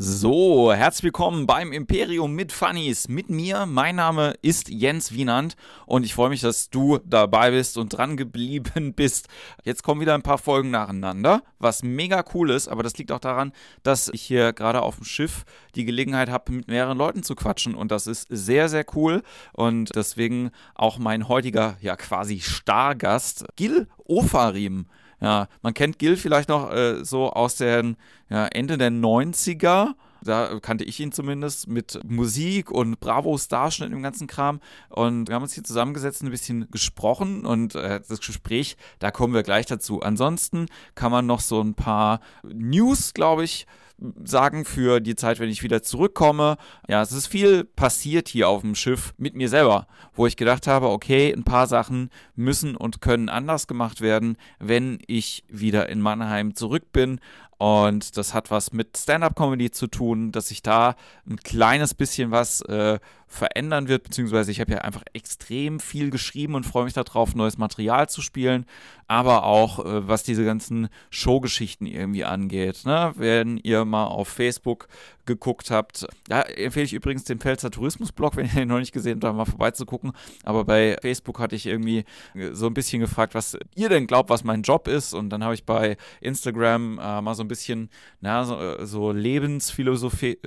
So, herzlich willkommen beim Imperium mit Funnies. Mit mir, mein Name ist Jens Wienand und ich freue mich, dass du dabei bist und dran geblieben bist. Jetzt kommen wieder ein paar Folgen nacheinander, was mega cool ist, aber das liegt auch daran, dass ich hier gerade auf dem Schiff die Gelegenheit habe, mit mehreren Leuten zu quatschen und das ist sehr, sehr cool und deswegen auch mein heutiger, ja quasi Stargast, Gil Ofarim. Ja, man kennt Gil vielleicht noch äh, so aus den ja, Ende der 90er. Da kannte ich ihn zumindest mit Musik und Bravo Starschnitt im ganzen Kram. Und wir haben uns hier zusammengesetzt, ein bisschen gesprochen und äh, das Gespräch, da kommen wir gleich dazu. Ansonsten kann man noch so ein paar News, glaube ich, sagen für die Zeit, wenn ich wieder zurückkomme. Ja, es ist viel passiert hier auf dem Schiff mit mir selber, wo ich gedacht habe, okay, ein paar Sachen müssen und können anders gemacht werden, wenn ich wieder in Mannheim zurück bin. Und das hat was mit Stand-up-Comedy zu tun, dass ich da ein kleines bisschen was äh, verändern wird, beziehungsweise ich habe ja einfach extrem viel geschrieben und freue mich darauf, neues Material zu spielen, aber auch äh, was diese ganzen Showgeschichten irgendwie angeht. Ne? Wenn ihr mal auf Facebook geguckt habt, da empfehle ich übrigens den Pfälzer Tourismusblog, wenn ihr den noch nicht gesehen habt, da mal vorbeizugucken. Aber bei Facebook hatte ich irgendwie äh, so ein bisschen gefragt, was ihr denn glaubt, was mein Job ist. Und dann habe ich bei Instagram äh, mal so ein bisschen na, so, äh, so lebensphilosophische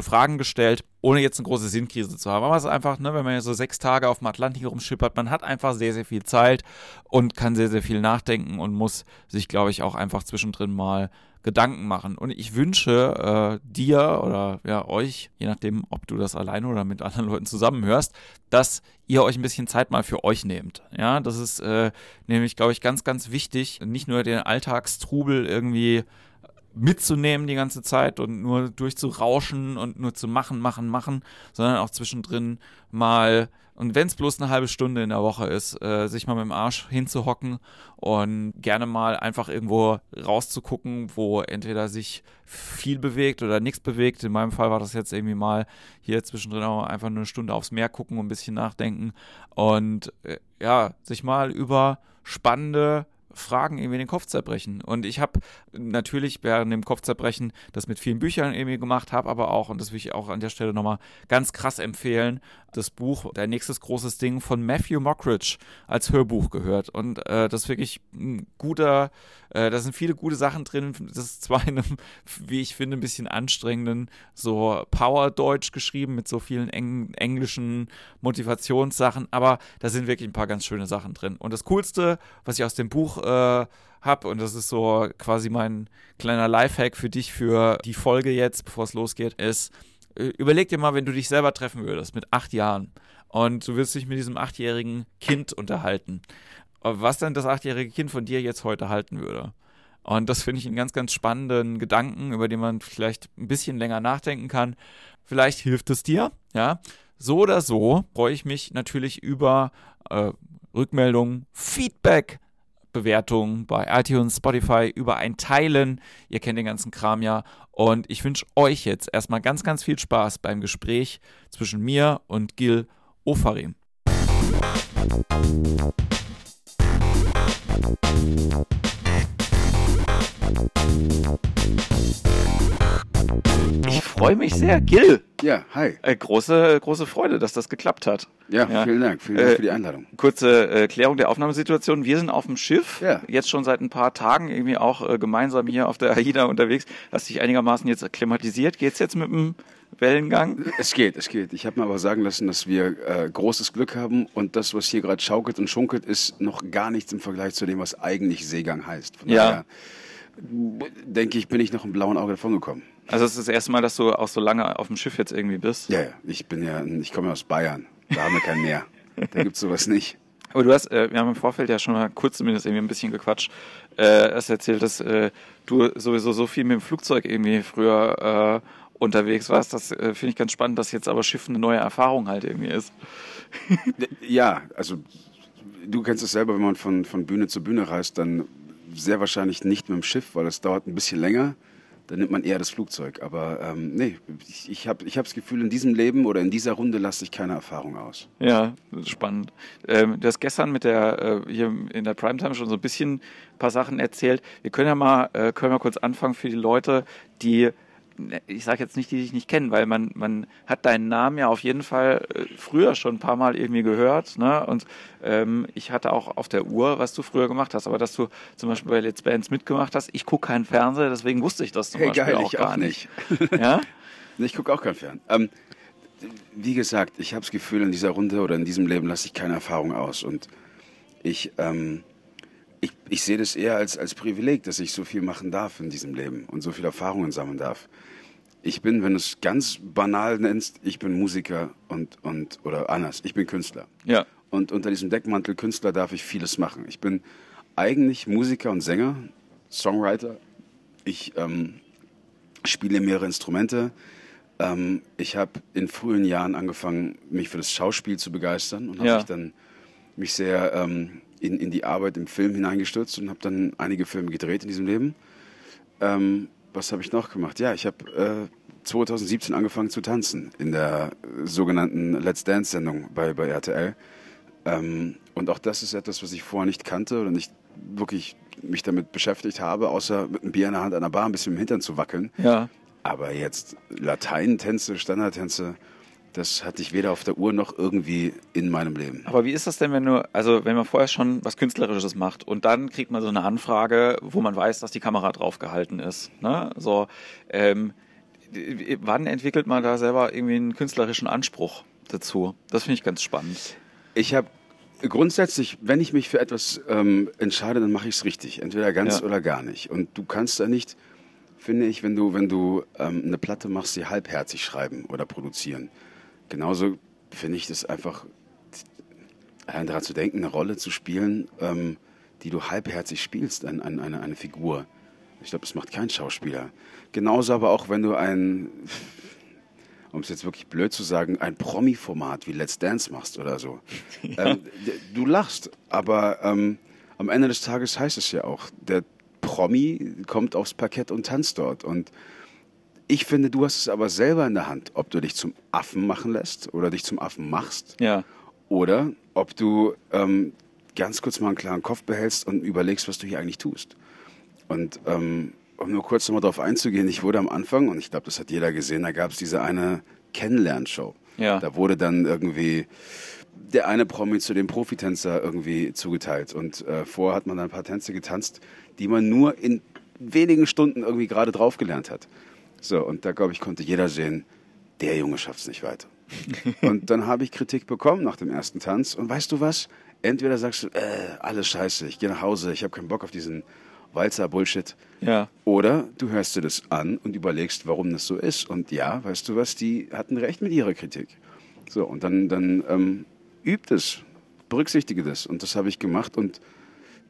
äh, Fragen gestellt ohne jetzt eine große Sinnkrise zu haben. Aber es ist einfach, ne, wenn man ja so sechs Tage auf dem Atlantik rumschippert, man hat einfach sehr, sehr viel Zeit und kann sehr, sehr viel nachdenken und muss sich, glaube ich, auch einfach zwischendrin mal Gedanken machen. Und ich wünsche äh, dir oder ja euch, je nachdem, ob du das alleine oder mit anderen Leuten zusammen hörst, dass ihr euch ein bisschen Zeit mal für euch nehmt. Ja, das ist äh, nämlich, glaube ich, ganz, ganz wichtig, nicht nur den Alltagstrubel irgendwie mitzunehmen die ganze Zeit und nur durchzurauschen und nur zu machen, machen, machen, sondern auch zwischendrin mal, und wenn es bloß eine halbe Stunde in der Woche ist, äh, sich mal mit dem Arsch hinzuhocken und gerne mal einfach irgendwo rauszugucken, wo entweder sich viel bewegt oder nichts bewegt. In meinem Fall war das jetzt irgendwie mal hier zwischendrin auch einfach nur eine Stunde aufs Meer gucken und ein bisschen nachdenken und äh, ja, sich mal über spannende Fragen irgendwie den Kopf zerbrechen. Und ich habe natürlich während dem Kopfzerbrechen das mit vielen Büchern irgendwie gemacht, habe aber auch, und das will ich auch an der Stelle nochmal ganz krass empfehlen, das Buch, der nächstes großes Ding von Matthew Mockridge als Hörbuch gehört. Und äh, das ist wirklich ein guter, äh, da sind viele gute Sachen drin. Das ist zwar in einem, wie ich finde, ein bisschen anstrengenden, so Power-Deutsch geschrieben mit so vielen eng englischen Motivationssachen, aber da sind wirklich ein paar ganz schöne Sachen drin. Und das Coolste, was ich aus dem Buch äh, habe, und das ist so quasi mein kleiner Lifehack für dich für die Folge jetzt, bevor es losgeht, ist, äh, überleg dir mal, wenn du dich selber treffen würdest mit acht Jahren und du wirst dich mit diesem achtjährigen Kind unterhalten, was dann das achtjährige Kind von dir jetzt heute halten würde. Und das finde ich einen ganz, ganz spannenden Gedanken, über den man vielleicht ein bisschen länger nachdenken kann. Vielleicht hilft es dir, ja. So oder so freue ich mich natürlich über äh, Rückmeldungen, Feedback, Bewertungen bei iTunes, Spotify, über ein Teilen. Ihr kennt den ganzen Kram ja. Und ich wünsche euch jetzt erstmal ganz, ganz viel Spaß beim Gespräch zwischen mir und Gil Ofarim. Ich freue mich sehr. Gil. Ja, hi. Äh, große, große Freude, dass das geklappt hat. Ja, ja. vielen Dank. Vielen Dank äh, für die Einladung. Kurze äh, Klärung der Aufnahmesituation. Wir sind auf dem Schiff. Ja. Jetzt schon seit ein paar Tagen irgendwie auch äh, gemeinsam hier auf der AIDA unterwegs. Hast dich einigermaßen jetzt akklimatisiert. Geht's jetzt mit dem Wellengang? Es geht, es geht. Ich habe mir aber sagen lassen, dass wir äh, großes Glück haben und das, was hier gerade schaukelt und schunkelt, ist noch gar nichts im Vergleich zu dem, was eigentlich Seegang heißt. Von ja. daher denke ich, bin ich noch im blauen Auge davon gekommen. Also es ist das erste Mal, dass du auch so lange auf dem Schiff jetzt irgendwie bist? Ja, ja. Ich bin ja, ich komme aus Bayern. Da haben wir kein Meer. da gibt's sowas nicht. Aber du hast, äh, wir haben im Vorfeld ja schon mal kurz zumindest irgendwie ein bisschen gequatscht, äh, hast erzählt, dass äh, du sowieso so viel mit dem Flugzeug irgendwie früher äh, unterwegs warst. Das äh, finde ich ganz spannend, dass jetzt aber Schiff eine neue Erfahrung halt irgendwie ist. ja, also du kennst es selber, wenn man von, von Bühne zu Bühne reist, dann sehr wahrscheinlich nicht mit dem Schiff, weil es dauert ein bisschen länger. Dann nimmt man eher das Flugzeug. Aber ähm, nee, ich, ich habe ich hab das Gefühl, in diesem Leben oder in dieser Runde lasse ich keine Erfahrung aus. Ja, spannend. Ähm, du hast gestern mit der, äh, hier in der Primetime schon so ein bisschen ein paar Sachen erzählt. Wir können ja mal, äh, können wir kurz anfangen für die Leute, die ich sage jetzt nicht, die dich nicht kennen, weil man, man hat deinen Namen ja auf jeden Fall äh, früher schon ein paar Mal irgendwie gehört. Ne? Und ähm, ich hatte auch auf der Uhr, was du früher gemacht hast, aber dass du zum Beispiel bei Let's Bands mitgemacht hast. Ich gucke keinen Fernseher, deswegen wusste ich das zum hey, Beispiel geil, auch gar auch nicht. nicht. ja? Ich gucke auch kein Fern. Ähm, wie gesagt, ich habe das Gefühl, in dieser Runde oder in diesem Leben lasse ich keine Erfahrung aus. Und ich, ähm, ich, ich sehe das eher als, als Privileg, dass ich so viel machen darf in diesem Leben und so viele Erfahrungen sammeln darf. Ich bin, wenn du es ganz banal nennst, ich bin Musiker und, und oder anders, ich bin Künstler. Ja. Und unter diesem Deckmantel Künstler darf ich vieles machen. Ich bin eigentlich Musiker und Sänger, Songwriter. Ich ähm, spiele mehrere Instrumente. Ähm, ich habe in frühen Jahren angefangen, mich für das Schauspiel zu begeistern und habe Ja. mich dann mich sehr ähm, in, in die Arbeit im Film hineingestürzt und habe dann einige Filme gedreht in diesem Leben. Ähm, was habe ich noch gemacht? Ja, ich habe äh, 2017 angefangen zu tanzen in der äh, sogenannten Let's Dance-Sendung bei, bei RTL. Ähm, und auch das ist etwas, was ich vorher nicht kannte oder nicht wirklich mich damit beschäftigt habe, außer mit einem Bier in der Hand an der Bar ein bisschen im Hintern zu wackeln. Ja. Aber jetzt Lateinentänze, Standardtänze, das hatte ich weder auf der Uhr noch irgendwie in meinem Leben. Aber wie ist das denn, wenn du, also wenn man vorher schon was Künstlerisches macht und dann kriegt man so eine Anfrage, wo man weiß, dass die Kamera draufgehalten ist. Ne? So, ähm, wann entwickelt man da selber irgendwie einen künstlerischen Anspruch dazu? Das finde ich ganz spannend. Ich habe grundsätzlich, wenn ich mich für etwas ähm, entscheide, dann mache ich es richtig. Entweder ganz Ja. oder gar nicht. Und du kannst da nicht, finde ich, wenn du, wenn du ähm, eine Platte machst, sie halbherzig schreiben oder produzieren. Genauso finde ich das einfach, allein daran zu denken, eine Rolle zu spielen, ähm, die du halbherzig spielst, ein, ein, eine, eine Figur. Ich glaube, das macht kein Schauspieler. Genauso aber auch, wenn du ein, um es jetzt wirklich blöd zu sagen, ein Promi-Format wie Let's Dance machst oder so. Ähm, d- du lachst, aber ähm, am Ende des Tages heißt es ja auch, der Promi kommt aufs Parkett und tanzt dort. Und ich finde, du hast es aber selber in der Hand, ob du dich zum Affen machen lässt oder dich zum Affen machst Ja. oder ob du ähm, ganz kurz mal einen klaren Kopf behältst und überlegst, was du hier eigentlich tust. Und ähm, um nur kurz nochmal darauf einzugehen, ich wurde am Anfang, und ich glaube, das hat jeder gesehen, da gab es diese eine Kennenlernshow. Ja. Da wurde dann irgendwie der eine Promi zu dem Profitänzer irgendwie zugeteilt. Und äh, vorher hat man dann ein paar Tänze getanzt, die man nur in wenigen Stunden irgendwie gerade drauf gelernt hat. So, und da glaube ich, konnte jeder sehen, der Junge schafft es nicht weiter. und dann habe ich Kritik bekommen nach dem ersten Tanz. Und weißt du was? Entweder sagst du, äh, alles scheiße, ich gehe nach Hause, ich habe keinen Bock auf diesen Walzer-Bullshit. Ja. Oder du hörst dir das an und überlegst, warum das so ist. Und ja, weißt du was, die hatten recht mit ihrer Kritik. So, und dann, dann ähm, übt es, berücksichtige das. Und das habe ich gemacht. Und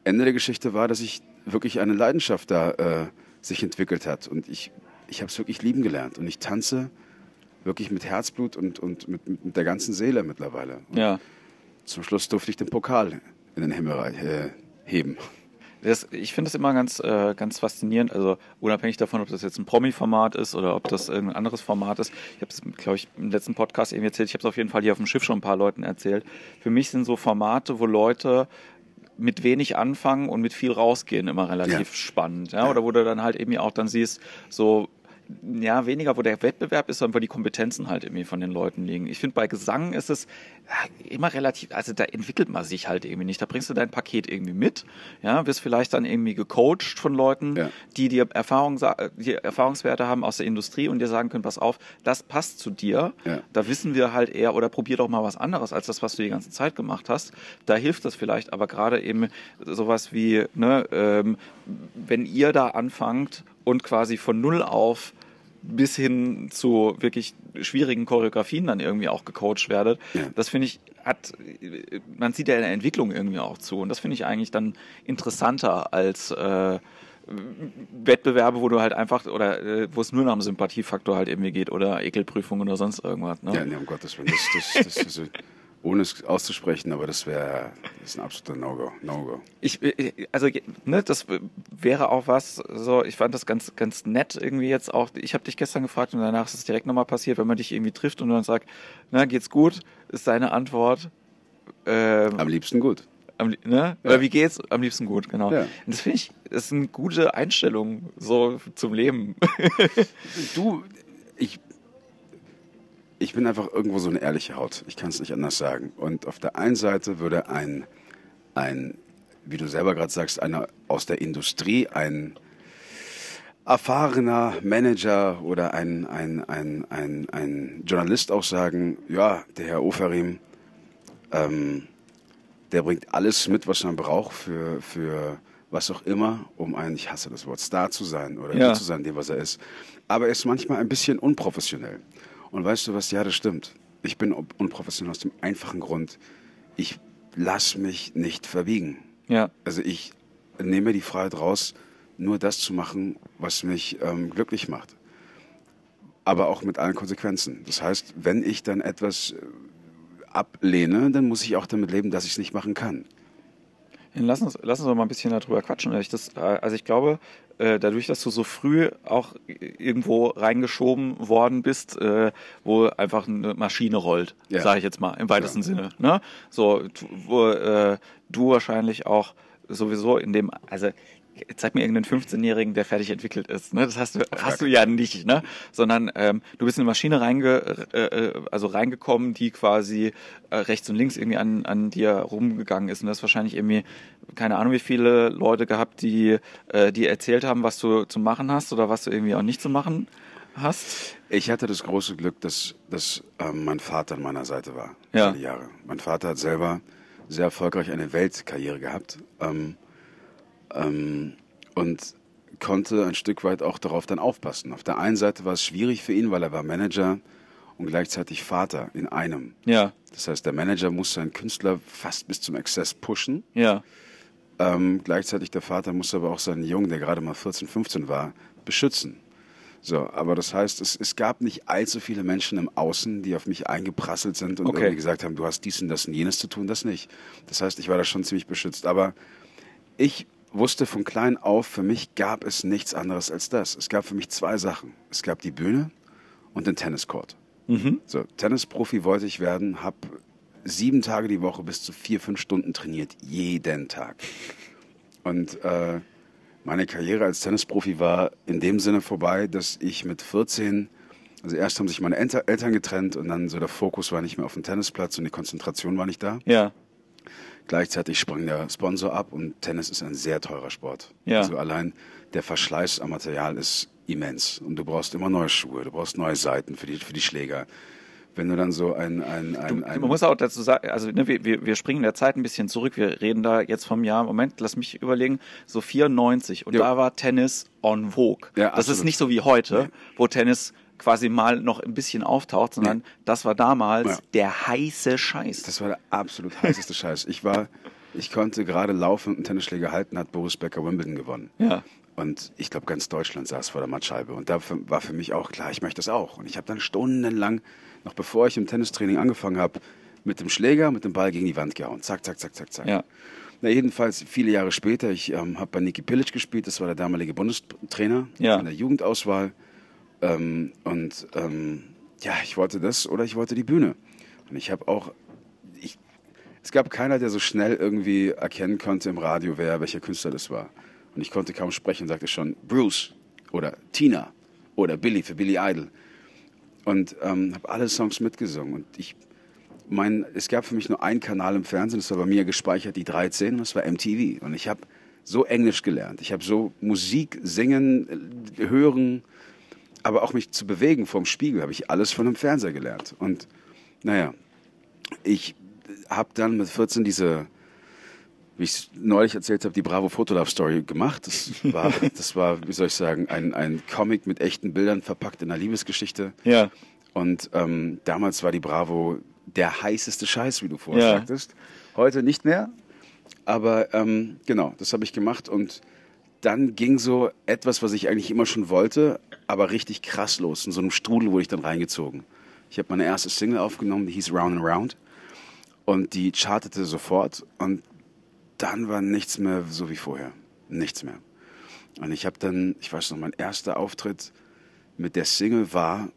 Ende der Geschichte war, dass ich wirklich eine Leidenschaft da äh, sich entwickelt hat. Und ich, ich habe es wirklich lieben gelernt. Und ich tanze wirklich mit Herzblut und, und mit, mit der ganzen Seele mittlerweile. Und Ja. zum Schluss durfte ich den Pokal in den Himmel äh, heben. Das, ich finde das immer ganz, äh, ganz faszinierend. Also unabhängig davon, ob das jetzt ein Promi-Format ist oder ob das irgendein anderes Format ist. Ich habe es, glaube ich, im letzten Podcast eben erzählt. Ich habe es auf jeden Fall hier auf dem Schiff schon ein paar Leuten erzählt. Für mich sind so Formate, wo Leute mit wenig anfangen und mit viel rausgehen, immer relativ Ja. spannend. Ja? Oder wo du dann halt eben auch dann siehst, so ja, weniger, wo der Wettbewerb ist, sondern wo die Kompetenzen halt irgendwie von den Leuten liegen. Ich finde, bei Gesang ist es ja, immer relativ, also da entwickelt man sich halt irgendwie nicht. Da bringst du dein Paket irgendwie mit, ja, wirst vielleicht dann irgendwie gecoacht von Leuten, Ja. die dir Erfahrung, die Erfahrungswerte haben aus der Industrie und dir sagen können, pass auf, das passt zu dir. Ja. Da wissen wir halt eher, oder probier doch mal was anderes als das, was du die ganze Zeit gemacht hast. Da hilft das vielleicht, aber gerade eben sowas wie, ne, ähm, wenn ihr da anfangt und quasi von null auf bis hin zu wirklich schwierigen Choreografien dann irgendwie auch gecoacht werdet. Ja. Das finde ich, hat, man sieht ja in der Entwicklung irgendwie auch zu. Und das finde ich eigentlich dann interessanter als äh, Wettbewerbe, wo du halt einfach, oder äh, wo es nur nach dem Sympathiefaktor halt irgendwie geht oder Ekelprüfung oder sonst irgendwas. Ne? Ja, nee, um Gottes Willen. Das, das, das, also, ohne es auszusprechen, aber das wäre ein absoluter No-Go. No-Go. Ich, äh, also, ne, das wäre auch was, so, ich fand das ganz, ganz nett irgendwie jetzt auch. Ich habe dich gestern gefragt und danach ist es direkt nochmal passiert, wenn man dich irgendwie trifft und dann sagt, na, geht's gut, ist deine Antwort, ähm, Am liebsten gut. Am, ne? Ja. Oder wie geht's? Am liebsten gut, genau. Ja. Das finde ich, das ist eine gute Einstellung so zum Leben. du, ich, ich bin einfach irgendwo so eine ehrliche Haut. Ich kann es nicht anders sagen. Und auf der einen Seite würde ein, ein wie du selber gerade sagst, einer aus der Industrie, ein erfahrener Manager oder ein, ein, ein, ein, ein Journalist auch sagen, ja, der Herr Oferim, ähm, der bringt alles mit, was man braucht für, für was auch immer, um ein, ich hasse das Wort, Star zu sein oder ja. zu sein, dem, was er ist. Aber er ist manchmal ein bisschen unprofessionell. Und weißt du was? Ja, das stimmt. Ich bin unprofessionell aus dem einfachen Grund, ich lasse mich nicht verbiegen. Ja. Also ich nehme die Freiheit raus, nur das zu machen, was mich ähm, glücklich macht. Aber auch mit allen Konsequenzen. Das heißt, wenn ich dann etwas äh, ablehne, dann muss ich auch damit leben, dass ich es nicht machen kann. Lass uns, lass uns doch mal ein bisschen darüber quatschen. Ich das, äh, also ich glaube, äh, dadurch, dass du so früh auch irgendwo reingeschoben worden bist, wo einfach eine Maschine rollt, ja. sage ich jetzt mal im weitesten ja. Sinne. Ne? So, wo äh, du wahrscheinlich auch sowieso in dem, also zeig mir irgendeinen 15-Jährigen, der fertig entwickelt ist. Ne? Das hast du, hast du ja nicht, ne? Sondern ähm, du bist in eine Maschine reinge, äh, äh, also reingekommen, die quasi äh, rechts und links irgendwie an, an dir rumgegangen ist. Und das ist wahrscheinlich irgendwie, keine Ahnung, wie viele Leute gehabt, die äh, die erzählt haben, was du zu machen hast oder was du irgendwie auch nicht zu machen hast. Ich hatte das große Glück, dass, dass ähm, mein Vater an meiner Seite war. Ja. Viele Jahre. Mein Vater hat selber sehr erfolgreich eine Weltkarriere gehabt. Ähm, ähm, und konnte ein Stück weit auch darauf dann aufpassen. Auf der einen Seite war es schwierig für ihn, weil er war Manager und gleichzeitig Vater in einem. Ja. Das heißt, der Manager muss seinen Künstler fast bis zum Exzess pushen. Ja. Ähm, gleichzeitig der Vater muss aber auch seinen Jungen, der gerade mal 14, 15 war, beschützen. So, aber das heißt, es, es gab nicht allzu viele Menschen im Außen, die auf mich eingeprasselt sind und okay. irgendwie gesagt haben, du hast dies und das und jenes zu tun, das nicht. Das heißt, ich war da schon ziemlich beschützt. Aber ich wusste von klein auf, für mich gab es nichts anderes als das. Es gab für mich zwei Sachen. Es gab die Bühne und den Tenniscourt. Mhm. So, Tennisprofi wollte ich werden, habe sieben Tage die Woche bis zu vier, fünf Stunden trainiert, jeden Tag. Und äh, meine Karriere als Tennisprofi war in dem Sinne vorbei, dass ich mit 14, also erst haben sich meine Eltern getrennt und dann so der Fokus war nicht mehr auf dem Tennisplatz und die Konzentration war nicht da. Ja. Gleichzeitig sprang der Sponsor ab und Tennis ist ein sehr teurer Sport. Ja. Also allein der Verschleiß am Material ist immens. Und du brauchst immer neue Schuhe, du brauchst neue Seiten für die, für die Schläger. Wenn du dann so ein. ein, ein, ein Man muss auch dazu sagen, also ne, wir, wir springen der Zeit ein bisschen zurück. Wir reden da jetzt vom Jahr, Moment, lass mich überlegen, so 94. Und jo. da war Tennis on vogue. Ja, das ist nicht so wie heute, nee. wo Tennis quasi mal noch ein bisschen auftaucht, sondern nee. das war damals ja. der heiße Scheiß. Das war der absolut heißeste Scheiß. Ich war, ich konnte gerade laufen und einen Tennisschläger halten, hat Boris Becker Wimbledon gewonnen. Ja. Und ich glaube, ganz Deutschland saß vor der Mattscheibe. Und da war für mich auch klar, ich möchte das auch. Und ich habe dann stundenlang, noch bevor ich im Tennistraining angefangen habe, mit dem Schläger, mit dem Ball gegen die Wand gehauen. Zack, zack, zack, zack, zack. Ja. Na, jedenfalls viele Jahre später, ich ähm, habe bei Niki Pilic gespielt, das war der damalige Bundestrainer ja. in der Jugendauswahl. Ähm, und ähm, ja, ich wollte das oder ich wollte die Bühne. Und ich habe auch, ich, es gab keiner, der so schnell irgendwie erkennen konnte im Radio, wer welcher Künstler das war. Und ich konnte kaum sprechen und sagte schon Bruce oder Tina oder Billy für Billy Idol. Und ähm, habe alle Songs mitgesungen. Und ich mein, es gab für mich nur einen Kanal im Fernsehen, das war bei mir gespeichert, die 13, und das war MTV. Und ich habe so Englisch gelernt. Ich habe so Musik, Singen, Hören, aber auch mich zu bewegen vorm Spiegel, habe ich alles von einem Fernseher gelernt. Und naja, ich habe dann mit 14 diese, wie ich neulich erzählt habe, die Bravo Fotolove Story gemacht. Das war, das war, wie soll ich sagen, ein, ein Comic mit echten Bildern verpackt in einer Liebesgeschichte. Ja. Und ähm, damals war die Bravo der heißeste Scheiß, wie du vorher ja. sagtest. Heute nicht mehr. Aber ähm, genau, das habe ich gemacht und dann ging so etwas, was ich eigentlich immer schon wollte, aber richtig krass los. In so einem Strudel wurde ich dann reingezogen. Ich habe meine erste Single aufgenommen, die hieß Round and Round. Und die chartete sofort. Und dann war nichts mehr so wie vorher. Nichts mehr. Und ich habe dann, ich weiß noch, mein erster Auftritt mit der Single war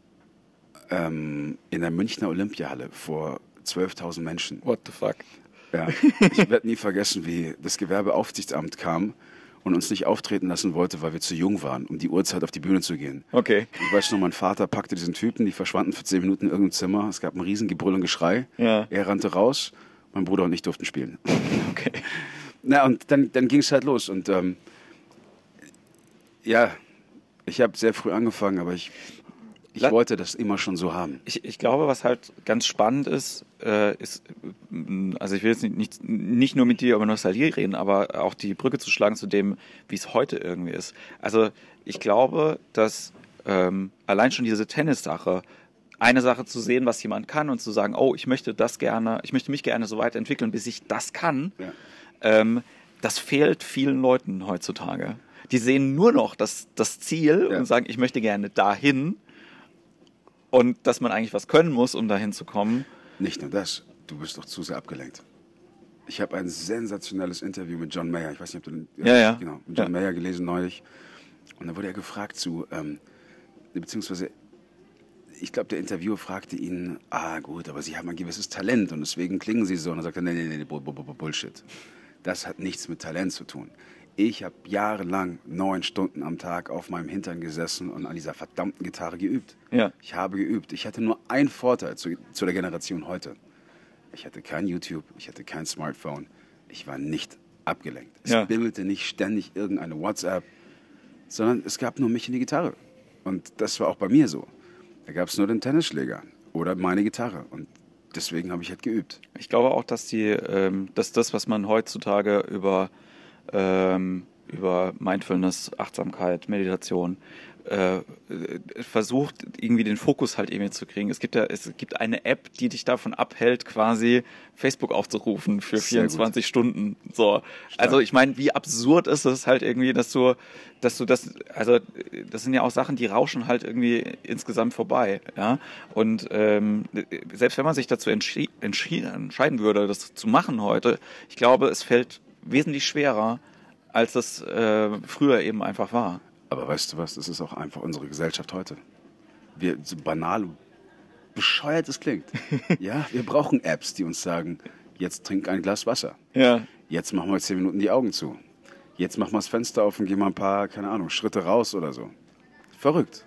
ähm, in der Münchner Olympiahalle vor 12.000 Menschen. What the fuck? Ja, ich werde nie vergessen, wie das Gewerbeaufsichtsamt kam und uns nicht auftreten lassen wollte, weil wir zu jung waren, um die Uhrzeit auf die Bühne zu gehen. Okay. Ich weiß noch, mein Vater packte diesen Typen, die verschwanden für zehn Minuten in irgendeinem Zimmer. Es gab ein riesen Gebrüll und Geschrei. Ja. Er rannte raus, mein Bruder und ich durften spielen. Okay. Na, und dann, dann ging es halt los. Und ähm, ja, ich habe sehr früh angefangen, aber ich, ich La- wollte das immer schon so haben. Ich, ich glaube, was halt ganz spannend ist, äh, ist, äh, also ich will jetzt nicht, nicht, nicht nur mit dir über Nostalgie reden, aber auch die Brücke zu schlagen zu dem, wie es heute irgendwie ist. Also ich glaube, dass ähm, allein schon diese Tennis-Sache, eine Sache zu sehen, was jemand kann und zu sagen, oh, ich möchte das gerne, ich möchte mich gerne so weiterentwickeln, bis ich das kann, Ja. ähm, das fehlt vielen Leuten heutzutage. Die sehen nur noch das, das Ziel Ja. und sagen, ich möchte gerne dahin und dass man eigentlich was können muss, um dahin zu kommen. Nicht nur das, du bist doch zu sehr abgelenkt. Ich habe ein sensationelles Interview mit John Mayer, ich weiß nicht, ob du den, Ja, ja. genau, mit John Ja. Mayer gelesen neulich. Und da wurde er gefragt zu, ähm, beziehungsweise, ich glaube, der Interviewer fragte ihn, ah gut, aber Sie haben ein gewisses Talent und deswegen klingen Sie so. Und er sagte, nee, nee, nee, Bull- Bull- Bull- Bullshit. Das hat nichts mit Talent zu tun. Ich habe jahrelang neun Stunden am Tag auf meinem Hintern gesessen und an dieser verdammten Gitarre geübt. Ja. Ich habe geübt. Ich hatte nur einen Vorteil zu, zu der Generation heute. Ich hatte kein YouTube, ich hatte kein Smartphone. Ich war nicht abgelenkt. Es Ja. bimmelte nicht ständig irgendeine WhatsApp, sondern es gab nur mich und die Gitarre. Und das war auch bei mir so. Da gab es nur den Tennisschläger oder meine Gitarre. Und deswegen habe ich halt geübt. Ich glaube auch, dass die, ähm, dass das, was man heutzutage über, ähm, über Mindfulness, Achtsamkeit, Meditation äh, äh, versucht, irgendwie den Fokus halt irgendwie zu kriegen. Es gibt ja, es gibt eine App, die dich davon abhält, quasi Facebook aufzurufen für Sehr 24 Stunden. So. Also ich meine, wie absurd ist es halt irgendwie, dass du, dass du das, also das sind ja auch Sachen, die rauschen halt irgendwie insgesamt vorbei, ja. Und ähm, selbst wenn man sich dazu entschi entschi entscheiden würde, das zu machen heute, ich glaube, es fällt wesentlich schwerer, als es äh, früher eben einfach war. Aber weißt du was, das ist auch einfach unsere Gesellschaft heute. Wir, so banal, bescheuert es klingt. ja, wir brauchen Apps, die uns sagen, jetzt trink ein Glas Wasser. Ja. Jetzt machen wir zehn Minuten die Augen zu. Jetzt machen wir das Fenster auf und gehen mal ein paar, keine Ahnung, Schritte raus oder so. Verrückt.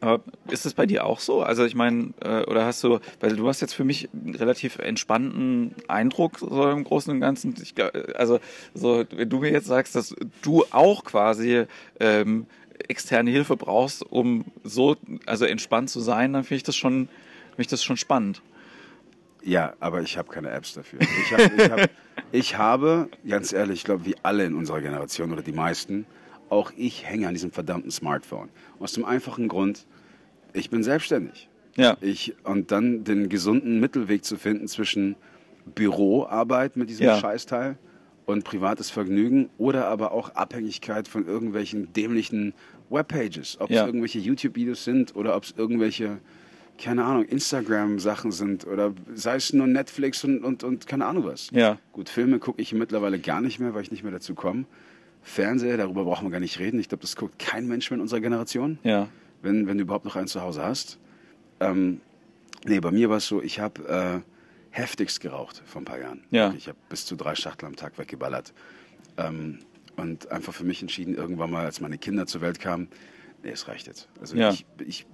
Aber ist es bei dir auch so? Also ich meine, äh, oder hast du, weil du hast jetzt für mich einen relativ entspannten Eindruck so im Großen und Ganzen. Ich, glaub, also so, wenn du mir jetzt sagst, dass du auch quasi ähm, externe Hilfe brauchst, um so also entspannt zu sein, dann finde ich das schon, finde ich das schon spannend. Ja, aber ich habe keine Apps dafür. Ich, hab, ich, hab, ich habe, ganz ehrlich, ich glaube, wie alle in unserer Generation oder die meisten, auch ich hänge an diesem verdammten Smartphone. Aus dem einfachen Grund, ich bin selbstständig. Ja. Ich, und dann den gesunden Mittelweg zu finden zwischen Büroarbeit mit diesem Ja. Scheißteil und privates Vergnügen oder aber auch Abhängigkeit von irgendwelchen dämlichen Webpages. Ob es Ja. irgendwelche YouTube-Videos sind oder ob es irgendwelche, keine Ahnung, Instagram-Sachen sind oder sei es nur Netflix und, und, und keine Ahnung was. Ja. Gut, Filme gucke ich mittlerweile gar nicht mehr, weil ich nicht mehr dazu komme. Fernseher, darüber brauchen wir gar nicht reden. Ich glaube, das guckt kein Mensch mehr in unserer Generation Ja. wenn, wenn du überhaupt noch einen zu Hause hast. Ähm, nee, bei mir war es so, ich habe äh, heftigst geraucht vor ein paar Jahren. Ja. Ich habe bis zu drei Schachtel am Tag weggeballert. Ähm, und einfach für mich entschieden, irgendwann mal, als meine Kinder zur Welt kamen, nee, es reicht jetzt. Also Ja. ich, ich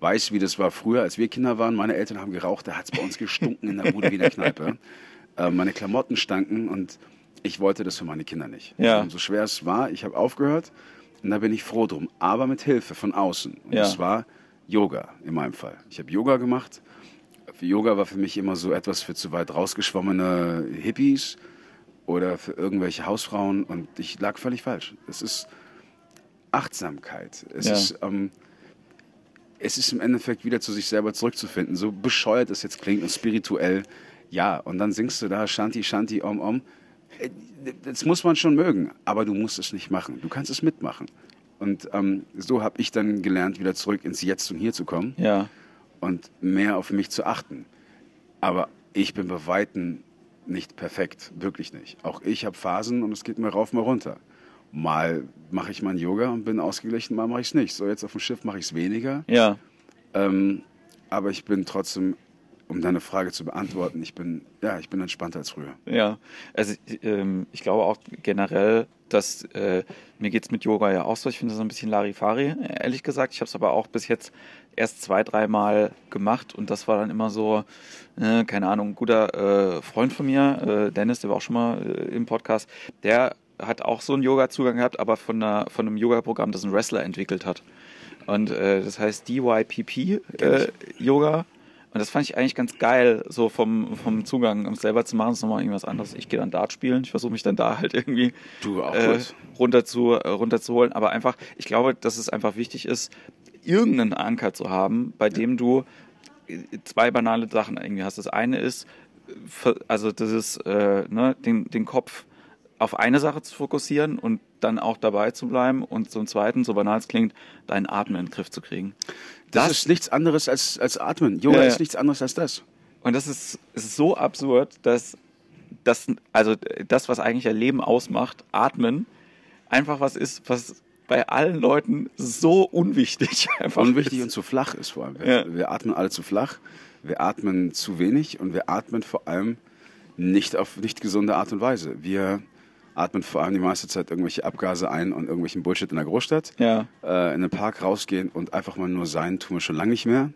weiß, wie das war früher, als wir Kinder waren. Meine Eltern haben geraucht, da hat es bei uns gestunken in der Bude wie in der Kneipe. Äh, meine Klamotten stanken und ich wollte das für meine Kinder nicht. Ja. Und so schwer es war, ich habe aufgehört und da bin ich froh drum. Aber mit Hilfe von außen. Und Ja. das war Yoga in meinem Fall. Ich habe Yoga gemacht. Yoga war für mich immer so etwas für zu weit rausgeschwommene Hippies oder für irgendwelche Hausfrauen und ich lag völlig falsch. Es ist Achtsamkeit. Es Ja. ist ähm, es ist im Endeffekt wieder zu sich selber zurückzufinden. So bescheuert es jetzt klingt und spirituell. Ja, und dann singst du da Shanti, Shanti, Om, Om. Das muss man schon mögen, aber du musst es nicht machen. Du kannst es mitmachen. Und ähm, so habe ich dann gelernt, wieder zurück ins Jetzt und Hier zu kommen Ja. und mehr auf mich zu achten. Aber ich bin bei Weitem nicht perfekt, wirklich nicht. Auch ich habe Phasen und es geht mir rauf, mal runter. Mal mache ich mein Yoga und bin ausgeglichen, mal mache ich es nicht. So jetzt auf dem Schiff mache ich es weniger. Ja. Ähm, aber ich bin trotzdem um deine Frage zu beantworten, ich bin, ja, ich bin entspannter als früher. Ja, also ähm, ich glaube auch generell, dass äh, mir geht es mit Yoga ja auch so. Ich finde das ein bisschen Larifari, ehrlich gesagt. Ich habe es aber auch bis jetzt erst zwei, dreimal gemacht und das war dann immer so, äh, keine Ahnung, ein guter äh, Freund von mir, äh, Dennis, der war auch schon mal äh, im Podcast, der hat auch so einen Yoga-Zugang gehabt, aber von, einer, von einem Yoga-Programm, das ein Wrestler entwickelt hat. Und äh, das heißt DYPP-Yoga. Und das fand ich eigentlich ganz geil, so vom, vom Zugang, um selber zu machen, ist nochmal irgendwas anderes. Ich gehe dann Dart spielen, ich versuche mich dann da halt irgendwie äh, runter, zu, äh, runterzuholen. Aber einfach, ich glaube, dass es einfach wichtig ist, irgendeinen Anker zu haben, bei dem du zwei banale Sachen irgendwie hast. Das eine ist, also das ist, äh, ne, den, den Kopf auf eine Sache zu fokussieren und dann auch dabei zu bleiben und zum Zweiten, so banal es klingt, deinen Atmen in den Griff zu kriegen. Das, das ist nichts anderes als, als Atmen. Yoga ja, ja. ist nichts anderes als das. Und das ist, ist so absurd, dass das, also das, was eigentlich ein Leben ausmacht, Atmen, einfach was ist, was bei allen Leuten so unwichtig einfach Unwichtig ist. und zu flach ist vor allem. Wir, ja. wir atmen alle zu flach, wir atmen zu wenig und wir atmen vor allem nicht auf nicht gesunde Art und Weise. Wir atmen vor allem die meiste Zeit irgendwelche Abgase ein und irgendwelchen Bullshit in der Großstadt. Ja. Äh, in den Park rausgehen und einfach mal nur sein, tun wir schon lange nicht mehr.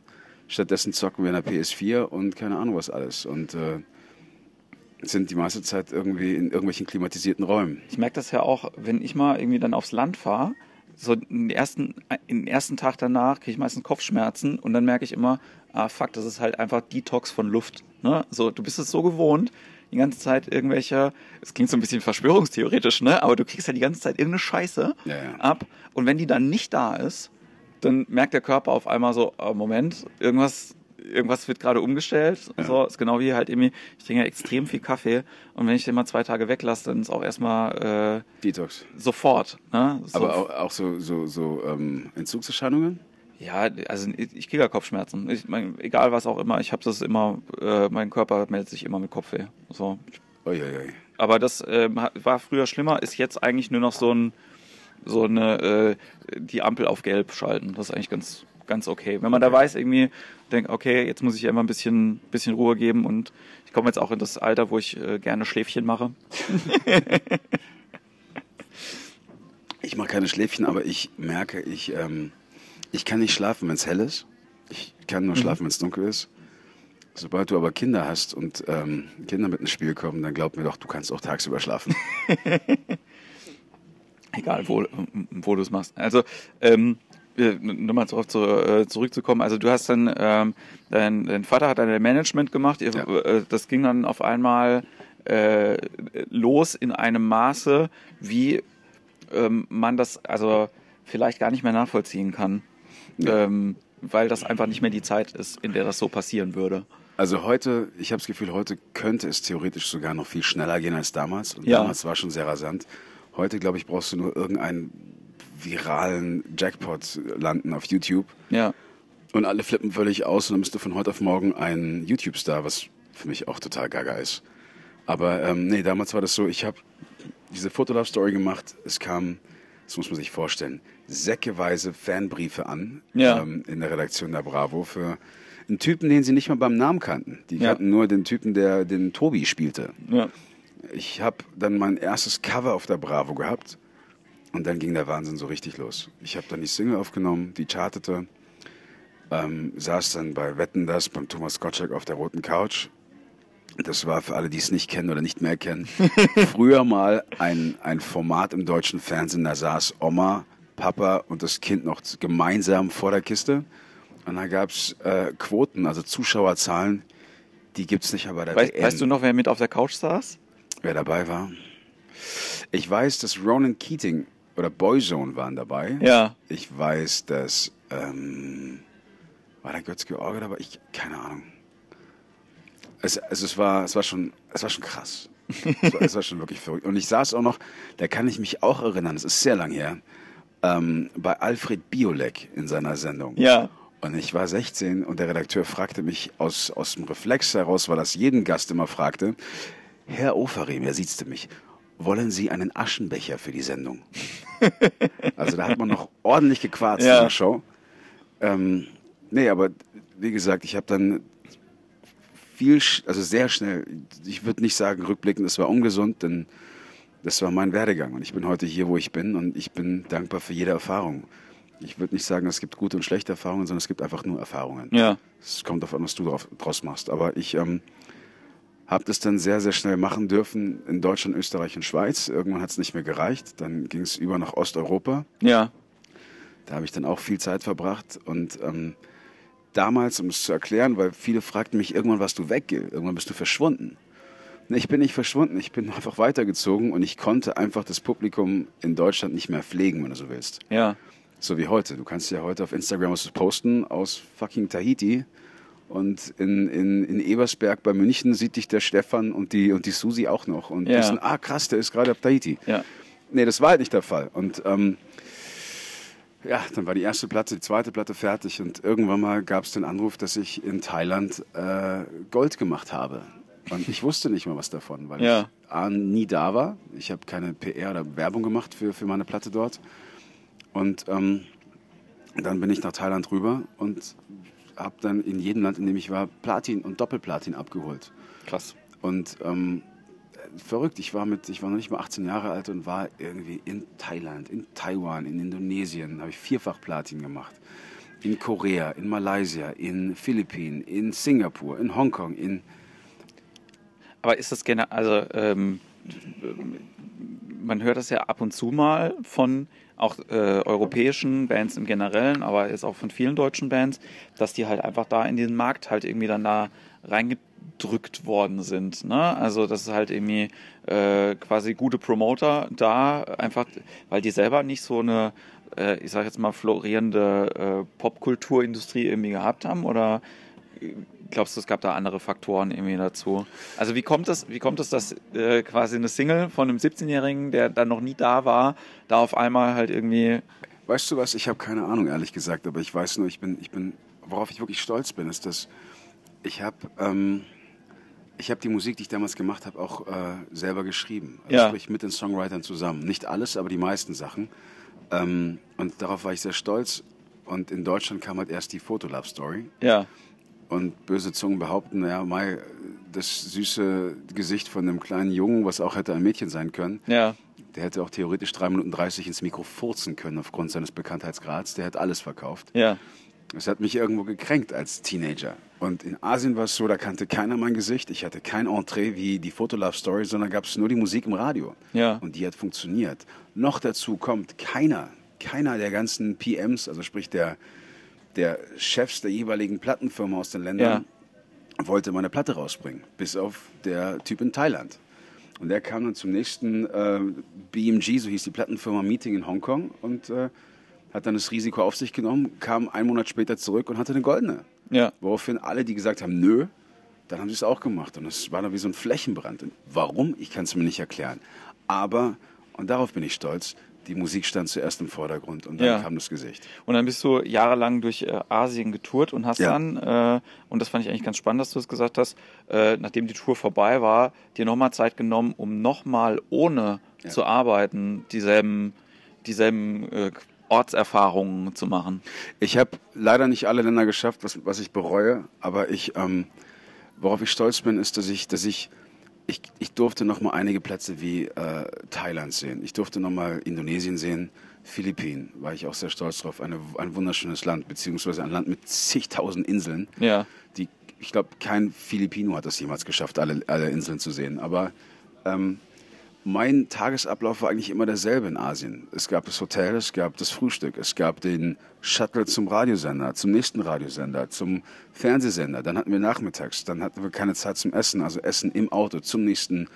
Stattdessen zocken wir in der PS4 und keine Ahnung was alles. Und äh, sind die meiste Zeit irgendwie in irgendwelchen klimatisierten Räumen. Ich merke das ja auch, wenn ich mal irgendwie dann aufs Land fahre, so den ersten, den ersten Tag danach kriege ich meistens Kopfschmerzen und dann merke ich immer, ah fuck, das ist halt einfach Detox von Luft. Ne? So, du bist es so gewohnt, die ganze Zeit irgendwelche, es klingt so ein bisschen verschwörungstheoretisch, ne? Aber du kriegst halt die ganze Zeit irgendeine Scheiße ja, ja. ab und wenn die dann nicht da ist, dann merkt der Körper auf einmal so, oh, Moment, irgendwas irgendwas wird gerade umgestellt. Ja. So, ist genau wie halt irgendwie, ich trinke extrem viel Kaffee und wenn ich den mal zwei Tage weglasse, dann ist auch erstmal äh, Detox. Sofort. Ne? So Aber auch, auch, so, so, so ähm, Entzugserscheinungen? Ja, also ich kriege ja Kopfschmerzen. Ich mein, egal was auch immer, ich habe das immer, äh, mein Körper meldet sich immer mit Kopfweh. So. Oi, oi, oi. Aber das äh, war früher schlimmer, ist jetzt eigentlich nur noch so ein so eine äh, die Ampel auf gelb schalten. Das ist eigentlich ganz ganz okay. Wenn man okay. da weiß, irgendwie denkt, okay, jetzt muss ich immer ein bisschen, bisschen Ruhe geben und ich komme jetzt auch in das Alter, wo ich äh, gerne Schläfchen mache. ich mache keine Schläfchen, aber ich merke, ich, ähm, ich kann nicht schlafen, wenn es hell ist. Ich kann nur mhm. schlafen, wenn es dunkel ist. Sobald du aber Kinder hast und ähm, Kinder mit ins Spiel kommen, dann glaub mir doch, du kannst auch tagsüber schlafen. Egal, wo, wo du es machst. Also, ähm, äh, nochmal zu, äh, zurückzukommen, also du hast dann, ähm, dein, dein Vater hat ein Management gemacht, ja. äh, das ging dann auf einmal äh, los in einem Maße, wie ähm, man das also vielleicht gar nicht mehr nachvollziehen kann, ja. ähm, weil das einfach nicht mehr die Zeit ist, in der das so passieren würde. Also heute, ich habe das Gefühl, heute könnte es theoretisch sogar noch viel schneller gehen als damals. Und ja. damals war schon sehr rasant. Heute, glaube ich, brauchst du nur irgendeinen viralen Jackpot landen auf YouTube. Ja. Und alle flippen völlig aus und dann bist du von heute auf morgen ein YouTube-Star, was für mich auch total gaga ist. Aber ähm, nee, damals war das so, ich habe diese Fotolove-Story gemacht. Es kam, das muss man sich vorstellen, säckeweise Fanbriefe an ja. ähm, in der Redaktion der Bravo für einen Typen, den sie nicht mal beim Namen kannten. Die ja. kannten nur den Typen, der den Tobi spielte. Ja. Ich habe dann mein erstes Cover auf der Bravo gehabt und dann ging der Wahnsinn so richtig los. Ich habe dann die Single aufgenommen, die chartete, ähm, saß dann bei Wetten das beim Thomas Gottschalk auf der roten Couch. Das war für alle, die es nicht kennen oder nicht mehr kennen, früher mal ein, ein Format im deutschen Fernsehen, da saß Oma, Papa und das Kind noch gemeinsam vor der Kiste. Und da gab es äh, Quoten, also Zuschauerzahlen, die gibt es nicht bei der weißt, WM. Weißt du noch, wer mit auf der Couch saß? Wer dabei war? Ich weiß, dass Ronan Keating oder Boyzone waren dabei. Ja. Ich weiß, dass ähm, war der Götz-George dabei? Ich keine Ahnung. Es, es, es, war, es war schon, es war schon krass. es, war, es war schon wirklich verrückt. Und ich saß auch noch, da kann ich mich auch erinnern, das ist sehr lang her, ähm, bei Alfred Biolek in seiner Sendung. Ja. Und ich war 16 und der Redakteur fragte mich aus, aus dem Reflex heraus, weil das jeden Gast immer fragte, Herr Oferim, er siezte mich, wollen Sie einen Aschenbecher für die Sendung? also da hat man noch ordentlich gequarzt ja. in der Show. Ähm, nee, aber wie gesagt, ich habe dann viel, also sehr schnell, ich würde nicht sagen rückblickend, es war ungesund, denn das war mein Werdegang und ich bin heute hier, wo ich bin und ich bin dankbar für jede Erfahrung. Ich würde nicht sagen, es gibt gute und schlechte Erfahrungen, sondern es gibt einfach nur Erfahrungen. Ja. Es kommt auf an, was du drauf, draus machst. Aber ich ähm, habe das dann sehr, sehr schnell machen dürfen in Deutschland, Österreich und Schweiz. Irgendwann hat es nicht mehr gereicht. Dann ging es über nach Osteuropa. Ja. Da habe ich dann auch viel Zeit verbracht und ähm, damals, um es zu erklären, weil viele fragten mich, irgendwann warst du weg, irgendwann bist du verschwunden. Ich bin nicht verschwunden, ich bin einfach weitergezogen und ich konnte einfach das Publikum in Deutschland nicht mehr pflegen, wenn du so willst. Ja. So wie heute. Du kannst ja heute auf Instagram was posten aus fucking Tahiti und in, in, in Ebersberg bei München sieht dich der Stefan und die, und die Susi auch noch und Ja. wissen, ah krass, der ist gerade auf Tahiti. Ja. Nee, das war halt nicht der Fall. Und ähm, ja, dann war die erste Platte, die zweite Platte fertig und irgendwann mal gab es den Anruf, dass ich in Thailand äh, Gold gemacht habe. Und ich wusste nicht mal was davon, weil Ja. ich A, nie da war. Ich habe keine PR oder Werbung gemacht für, für meine Platte dort. Und ähm, dann bin ich nach Thailand rüber und habe dann in jedem Land, in dem ich war, Platin und Doppelplatin abgeholt. Krass. Und ähm, verrückt, ich war mit, ich war noch nicht mal 18 Jahre alt und war irgendwie in Thailand, in Taiwan, in Indonesien, habe ich vierfach Platin gemacht. In Korea, in Malaysia, in Philippinen, in Singapur, in Hongkong, in Aber ist das generell, also ähm, man hört das ja ab und zu mal von auch äh, europäischen Bands im Generellen, aber jetzt auch von vielen deutschen Bands, dass die halt einfach da in diesen Markt halt irgendwie dann da reingedrückt worden sind. Ne? Also das ist halt irgendwie äh, quasi gute Promoter da, einfach, weil die selber nicht so eine, äh, ich sag jetzt mal, florierende äh, Popkulturindustrie irgendwie gehabt haben oder glaubst du, es gab da andere Faktoren irgendwie dazu? Also wie kommt es, wie kommt es, dass äh, quasi eine Single von einem 17-Jährigen, der dann noch nie da war, da auf einmal halt irgendwie Weißt du was, ich habe keine Ahnung, ehrlich gesagt, aber ich weiß nur, ich bin, ich bin, worauf ich wirklich stolz bin, ist, dass ich habe ähm, ich habe die Musik, die ich damals gemacht habe, auch äh, selber geschrieben. Also Ja. Sprich mit den Songwritern zusammen. Nicht alles, aber die meisten Sachen. Ähm, und darauf war ich sehr stolz. Und in Deutschland kam halt erst die Fotolove Story. ja, Und böse Zungen behaupten, naja, Mai, das süße Gesicht von einem kleinen Jungen, was auch hätte ein Mädchen sein können, ja, der hätte auch theoretisch 3 Minuten 30 ins Mikro furzen können aufgrund seines Bekanntheitsgrads. Der hätte alles verkauft. ja, Das hat mich irgendwo gekränkt als Teenager. Und in Asien war es so, da kannte keiner mein Gesicht. Ich hatte kein Entree wie die Fotolove Story, sondern gab es nur die Musik im Radio. Ja. Und die hat funktioniert. Noch dazu kommt keiner, keiner der ganzen PMs, also sprich der, der Chefs der jeweiligen Plattenfirma aus den Ländern, wollte meine Platte rausbringen. Bis auf der Typ in Thailand. Und der kam dann zum nächsten äh, BMG, so hieß die Plattenfirma, Meeting in Hongkong und äh, hat dann das Risiko auf sich genommen, kam einen Monat später zurück und hatte eine goldene. ja. Woraufhin alle, die gesagt haben, nö, dann haben sie es auch gemacht. Und es war dann wie so ein Flächenbrand. Und warum? Ich kann es mir nicht erklären. Aber, und darauf bin ich stolz, die Musik stand zuerst im Vordergrund und dann Ja. kam das Gesicht. Und dann bist du jahrelang durch äh, Asien getourt und hast Ja. dann, äh, und das fand ich eigentlich ganz spannend, dass du es gesagt hast, äh, nachdem die Tour vorbei war, dir nochmal Zeit genommen, um nochmal ohne Ja. zu arbeiten, dieselben, dieselben äh, Ortserfahrungen zu machen. Ich habe leider nicht alle Länder geschafft, was, was ich bereue, aber ich, ähm, worauf ich stolz bin, ist, dass ich, dass ich, ich, ich durfte noch mal einige Plätze wie äh, Thailand sehen. Ich durfte noch mal Indonesien sehen, Philippinen, war ich auch sehr stolz drauf. Eine, ein wunderschönes Land, beziehungsweise ein Land mit zigtausend Inseln. Ja, Die, ich glaube, kein Filipino hat das jemals geschafft, alle, alle Inseln zu sehen. Aber ähm, mein Tagesablauf war eigentlich immer derselbe in Asien. Es gab das Hotel, es gab das Frühstück, es gab den Shuttle zum Radiosender, zum nächsten Radiosender, zum Fernsehsender. Dann hatten wir nachmittags, dann hatten wir keine Zeit zum Essen, also Essen im Auto zum nächsten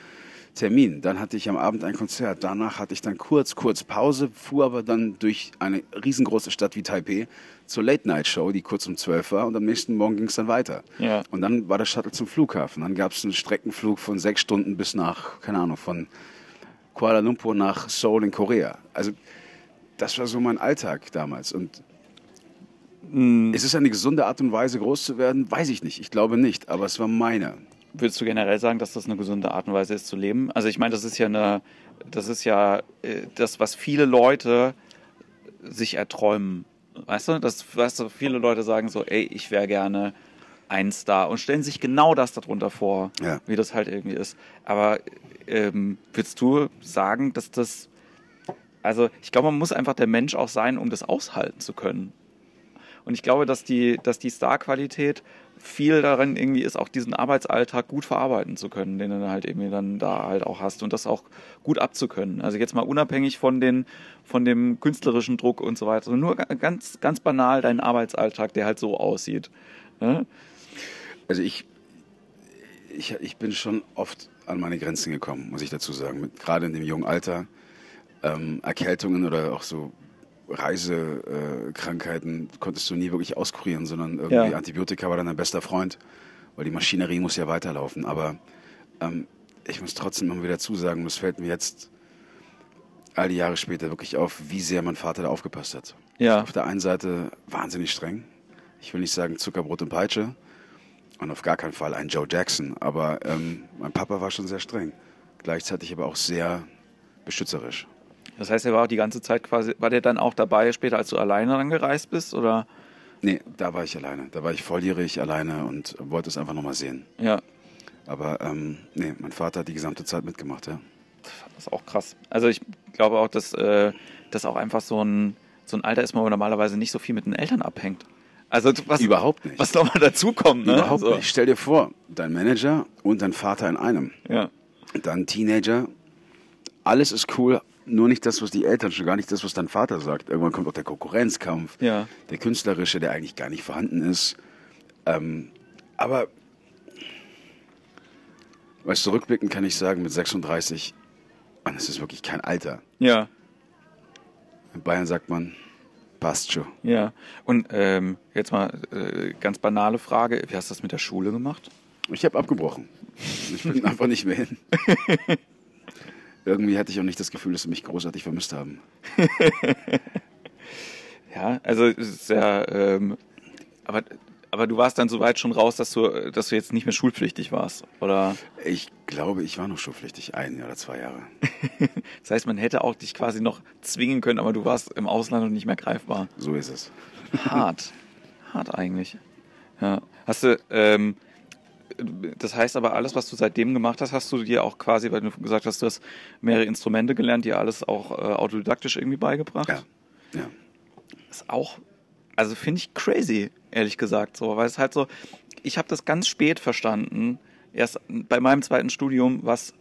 Termin. Dann hatte ich am Abend ein Konzert. Danach hatte ich dann kurz, kurz Pause, fuhr aber dann durch eine riesengroße Stadt wie Taipei zur Late-Night-Show, die kurz um 12 war. Und am nächsten Morgen ging es dann weiter. Ja. Und dann war der Shuttle zum Flughafen. Dann gab es einen Streckenflug von sechs Stunden bis nach, keine Ahnung, von Kuala Lumpur nach Seoul in Korea. Also das war so mein Alltag damals. Und ist es eine gesunde Art und Weise, groß zu werden? Weiß ich nicht. Ich glaube nicht, aber es war meine. Würdest du generell sagen, dass das eine gesunde Art und Weise ist zu leben? Also ich meine, das ist ja eine, das ist ja äh, das, was viele Leute sich erträumen. Weißt du, dass weißt du, viele Leute sagen so, ey, ich wäre gerne einen Star und stellen sich genau das darunter vor, Ja. wie das halt irgendwie ist. Aber ähm, würdest du sagen, dass das, also ich glaube, man muss einfach der Mensch auch sein, um das aushalten zu können. Und ich glaube, dass die, dass die Star-Qualität viel darin irgendwie ist, auch diesen Arbeitsalltag gut verarbeiten zu können, den du halt irgendwie dann da halt auch hast und das auch gut abzukönnen. Also jetzt mal unabhängig von den, von dem künstlerischen Druck und so weiter, sondern nur ga- ganz, ganz banal deinen Arbeitsalltag, der halt so aussieht. Ne? Also ich, ich, ich bin schon oft an meine Grenzen gekommen, muss ich dazu sagen. Mit, gerade in dem jungen Alter. Ähm, Erkältungen oder auch so Reisekrankheiten äh, konntest du nie wirklich auskurieren, sondern irgendwie Ja. Antibiotika war dann dein bester Freund, weil die Maschinerie muss ja weiterlaufen. Aber ähm, ich muss trotzdem immer wieder zusagen, das fällt mir jetzt all die Jahre später wirklich auf, wie sehr mein Vater da aufgepasst hat. Ja. Auf der einen Seite wahnsinnig streng. Ich will nicht sagen Zuckerbrot und Peitsche. Und auf gar keinen Fall ein Joe Jackson. Aber ähm, mein Papa war schon sehr streng. Gleichzeitig aber auch sehr beschützerisch. Das heißt, er war auch die ganze Zeit quasi, war der dann auch dabei später, als du alleine dann gereist bist? Oder? Nee, da war ich alleine. Da war ich volljährig alleine und wollte es einfach nochmal sehen. Ja, Aber ähm, nee, mein Vater hat die gesamte Zeit mitgemacht, ja. das ist auch krass. Also ich glaube auch, dass äh, das auch einfach so ein, so ein Alter ist, wo man normalerweise nicht so viel mit den Eltern abhängt. Also was, Überhaupt nicht. was nochmal dazukommt, ne? Überhaupt so. nicht. Stell dir vor, dein Manager und dein Vater in einem. Ja. Dann Teenager. Alles ist cool, nur nicht das, was die Eltern, schon gar nicht das, was dein Vater sagt. Irgendwann kommt auch der Konkurrenzkampf, Ja. der künstlerische, der eigentlich gar nicht vorhanden ist. Ähm, aber, weißt du, rückblickend kann ich sagen, mit 36, Mann, es ist wirklich kein Alter. Ja. In Bayern sagt man, passt schon. Ja. Und ähm, jetzt mal äh, ganz banale Frage: Wie hast du das mit der Schule gemacht? Ich habe abgebrochen. Ich bin einfach nicht mehr hin. Irgendwie hatte ich auch nicht das Gefühl, dass sie mich großartig vermisst haben. Ja, also es ist ja, ähm, aber, aber du warst dann so weit schon raus, dass du, dass du jetzt nicht mehr schulpflichtig warst, oder? Ich glaube, ich war noch schulpflichtig, ein oder zwei Jahre. Das heißt, man hätte auch dich quasi noch zwingen können, aber du warst im Ausland und nicht mehr greifbar. So ist es. Hart. Hart eigentlich. Ja. Hast du, ähm, das heißt aber, alles, was du seitdem gemacht hast, hast du dir auch quasi, weil du gesagt hast, du hast mehrere Instrumente gelernt, dir alles auch äh, autodidaktisch irgendwie beigebracht? Ja, ja. ist auch, also finde ich crazy, ehrlich gesagt, so, weil es halt so, ich habe das ganz spät verstanden, erst bei meinem zweiten Studium, was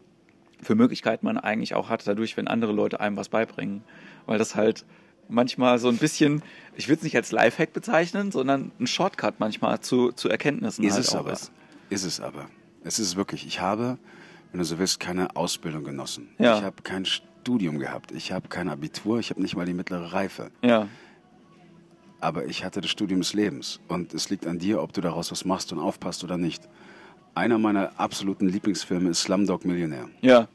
für Möglichkeiten man eigentlich auch hat, dadurch, wenn andere Leute einem was beibringen, weil das halt manchmal so ein bisschen, ich würde es nicht als Lifehack bezeichnen, sondern ein Shortcut manchmal zu, zu Erkenntnissen Ist halt es aber. ist. Ist es aber. Es ist wirklich. Ich habe, wenn du so willst, keine Ausbildung genossen. Ja. Ich habe kein Studium gehabt. Ich habe kein Abitur. Ich habe nicht mal die mittlere Reife. Ja, Aber ich hatte das Studium des Lebens. Und es liegt an dir, ob du daraus was machst und aufpasst oder nicht. Einer meiner absoluten Lieblingsfilme ist Slumdog Millionär. ja,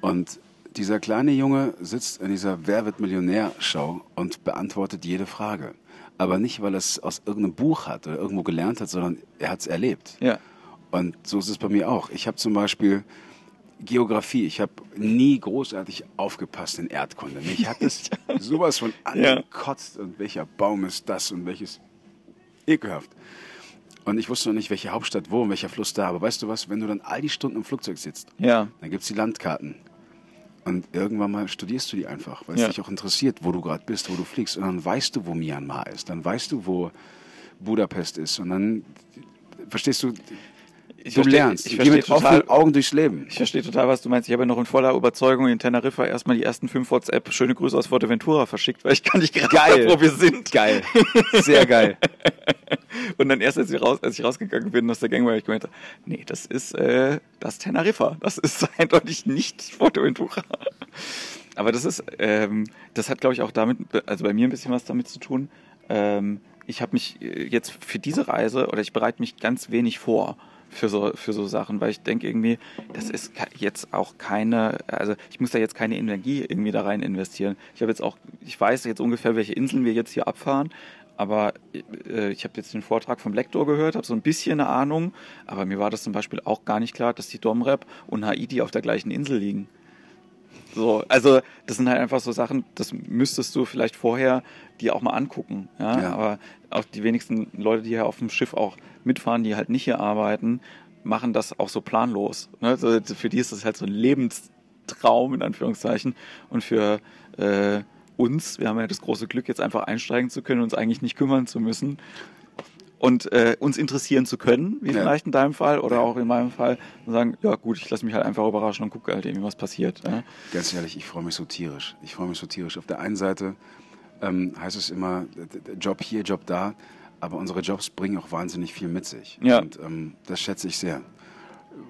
Und dieser kleine Junge sitzt in dieser Wer wird Millionär-Show und beantwortet jede Frage. Aber nicht, weil er es aus irgendeinem Buch hat oder irgendwo gelernt hat, sondern er hat es erlebt. ja, Und so ist es bei mir auch. Ich habe zum Beispiel Geografie. Ich habe nie großartig aufgepasst in Erdkunde. Mich hat es sowas von angekotzt. Und welcher Baum ist das und welches ekelhaft. Und ich wusste noch nicht, welche Hauptstadt wo und welcher Fluss da. Aber weißt du was, wenn du dann all die Stunden im Flugzeug sitzt, ja, dann gibt es die Landkarten. Und irgendwann mal studierst du die einfach, weil es Ja. dich auch interessiert, wo du gerade bist, wo du fliegst. Und dann weißt du, wo Myanmar ist. Dann weißt du, wo Budapest ist. Und dann, verstehst du, ich du versteh- lernst. ich Geh verstehe mit total, offenen Augen durchs Leben. Ich verstehe total, was du meinst. Ich habe ja noch in voller Überzeugung in Teneriffa erstmal die ersten fünf WhatsApp schöne Grüße aus Fuerteventura verschickt, weil ich gar nicht gerade Geil. wo wir sind. Geil. Sehr geil. Und dann erst, als ich, raus, als ich rausgegangen bin aus der Gangway, habe ich gemeint, nee, das ist, äh, das Teneriffa. Das ist eindeutig nicht Fuerteventura. Aber das ist, ähm, das hat, glaube ich, auch damit, also bei mir ein bisschen was damit zu tun. Ähm, ich habe mich äh, jetzt für diese Reise, oder ich bereite mich ganz wenig vor für so, für so Sachen, weil ich denke irgendwie, das ist jetzt auch keine, also ich muss da jetzt keine Energie irgendwie da rein investieren. Ich habe jetzt auch, ich weiß jetzt ungefähr, welche Inseln wir jetzt hier abfahren, aber äh, ich habe jetzt den Vortrag vom Lektor gehört, habe so ein bisschen eine Ahnung, aber mir war das zum Beispiel auch gar nicht klar, dass die Domrep und Haiti auf der gleichen Insel liegen. So, also das sind halt einfach so Sachen, das müsstest du vielleicht vorher dir auch mal angucken. Ja? Ja. Aber auch die wenigsten Leute, die hier auf dem Schiff auch mitfahren, die halt nicht hier arbeiten, machen das auch so planlos. Ne? So, für die ist das halt so ein Lebenstraum in Anführungszeichen. Und für äh, uns, wir haben ja das große Glück, jetzt einfach einsteigen zu können, uns eigentlich nicht kümmern zu müssen und äh, uns interessieren zu können, wie Ja. vielleicht in deinem Fall oder auch in meinem Fall, und sagen, ja gut, ich lasse mich halt einfach überraschen und gucke halt irgendwie, was passiert. Ja? Ganz ehrlich, ich freue mich so tierisch. Ich freue mich so tierisch. Auf der einen Seite ähm, heißt es immer, Job hier, Job da, aber unsere Jobs bringen auch wahnsinnig viel mit sich. Ja. Und ähm, das schätze ich sehr.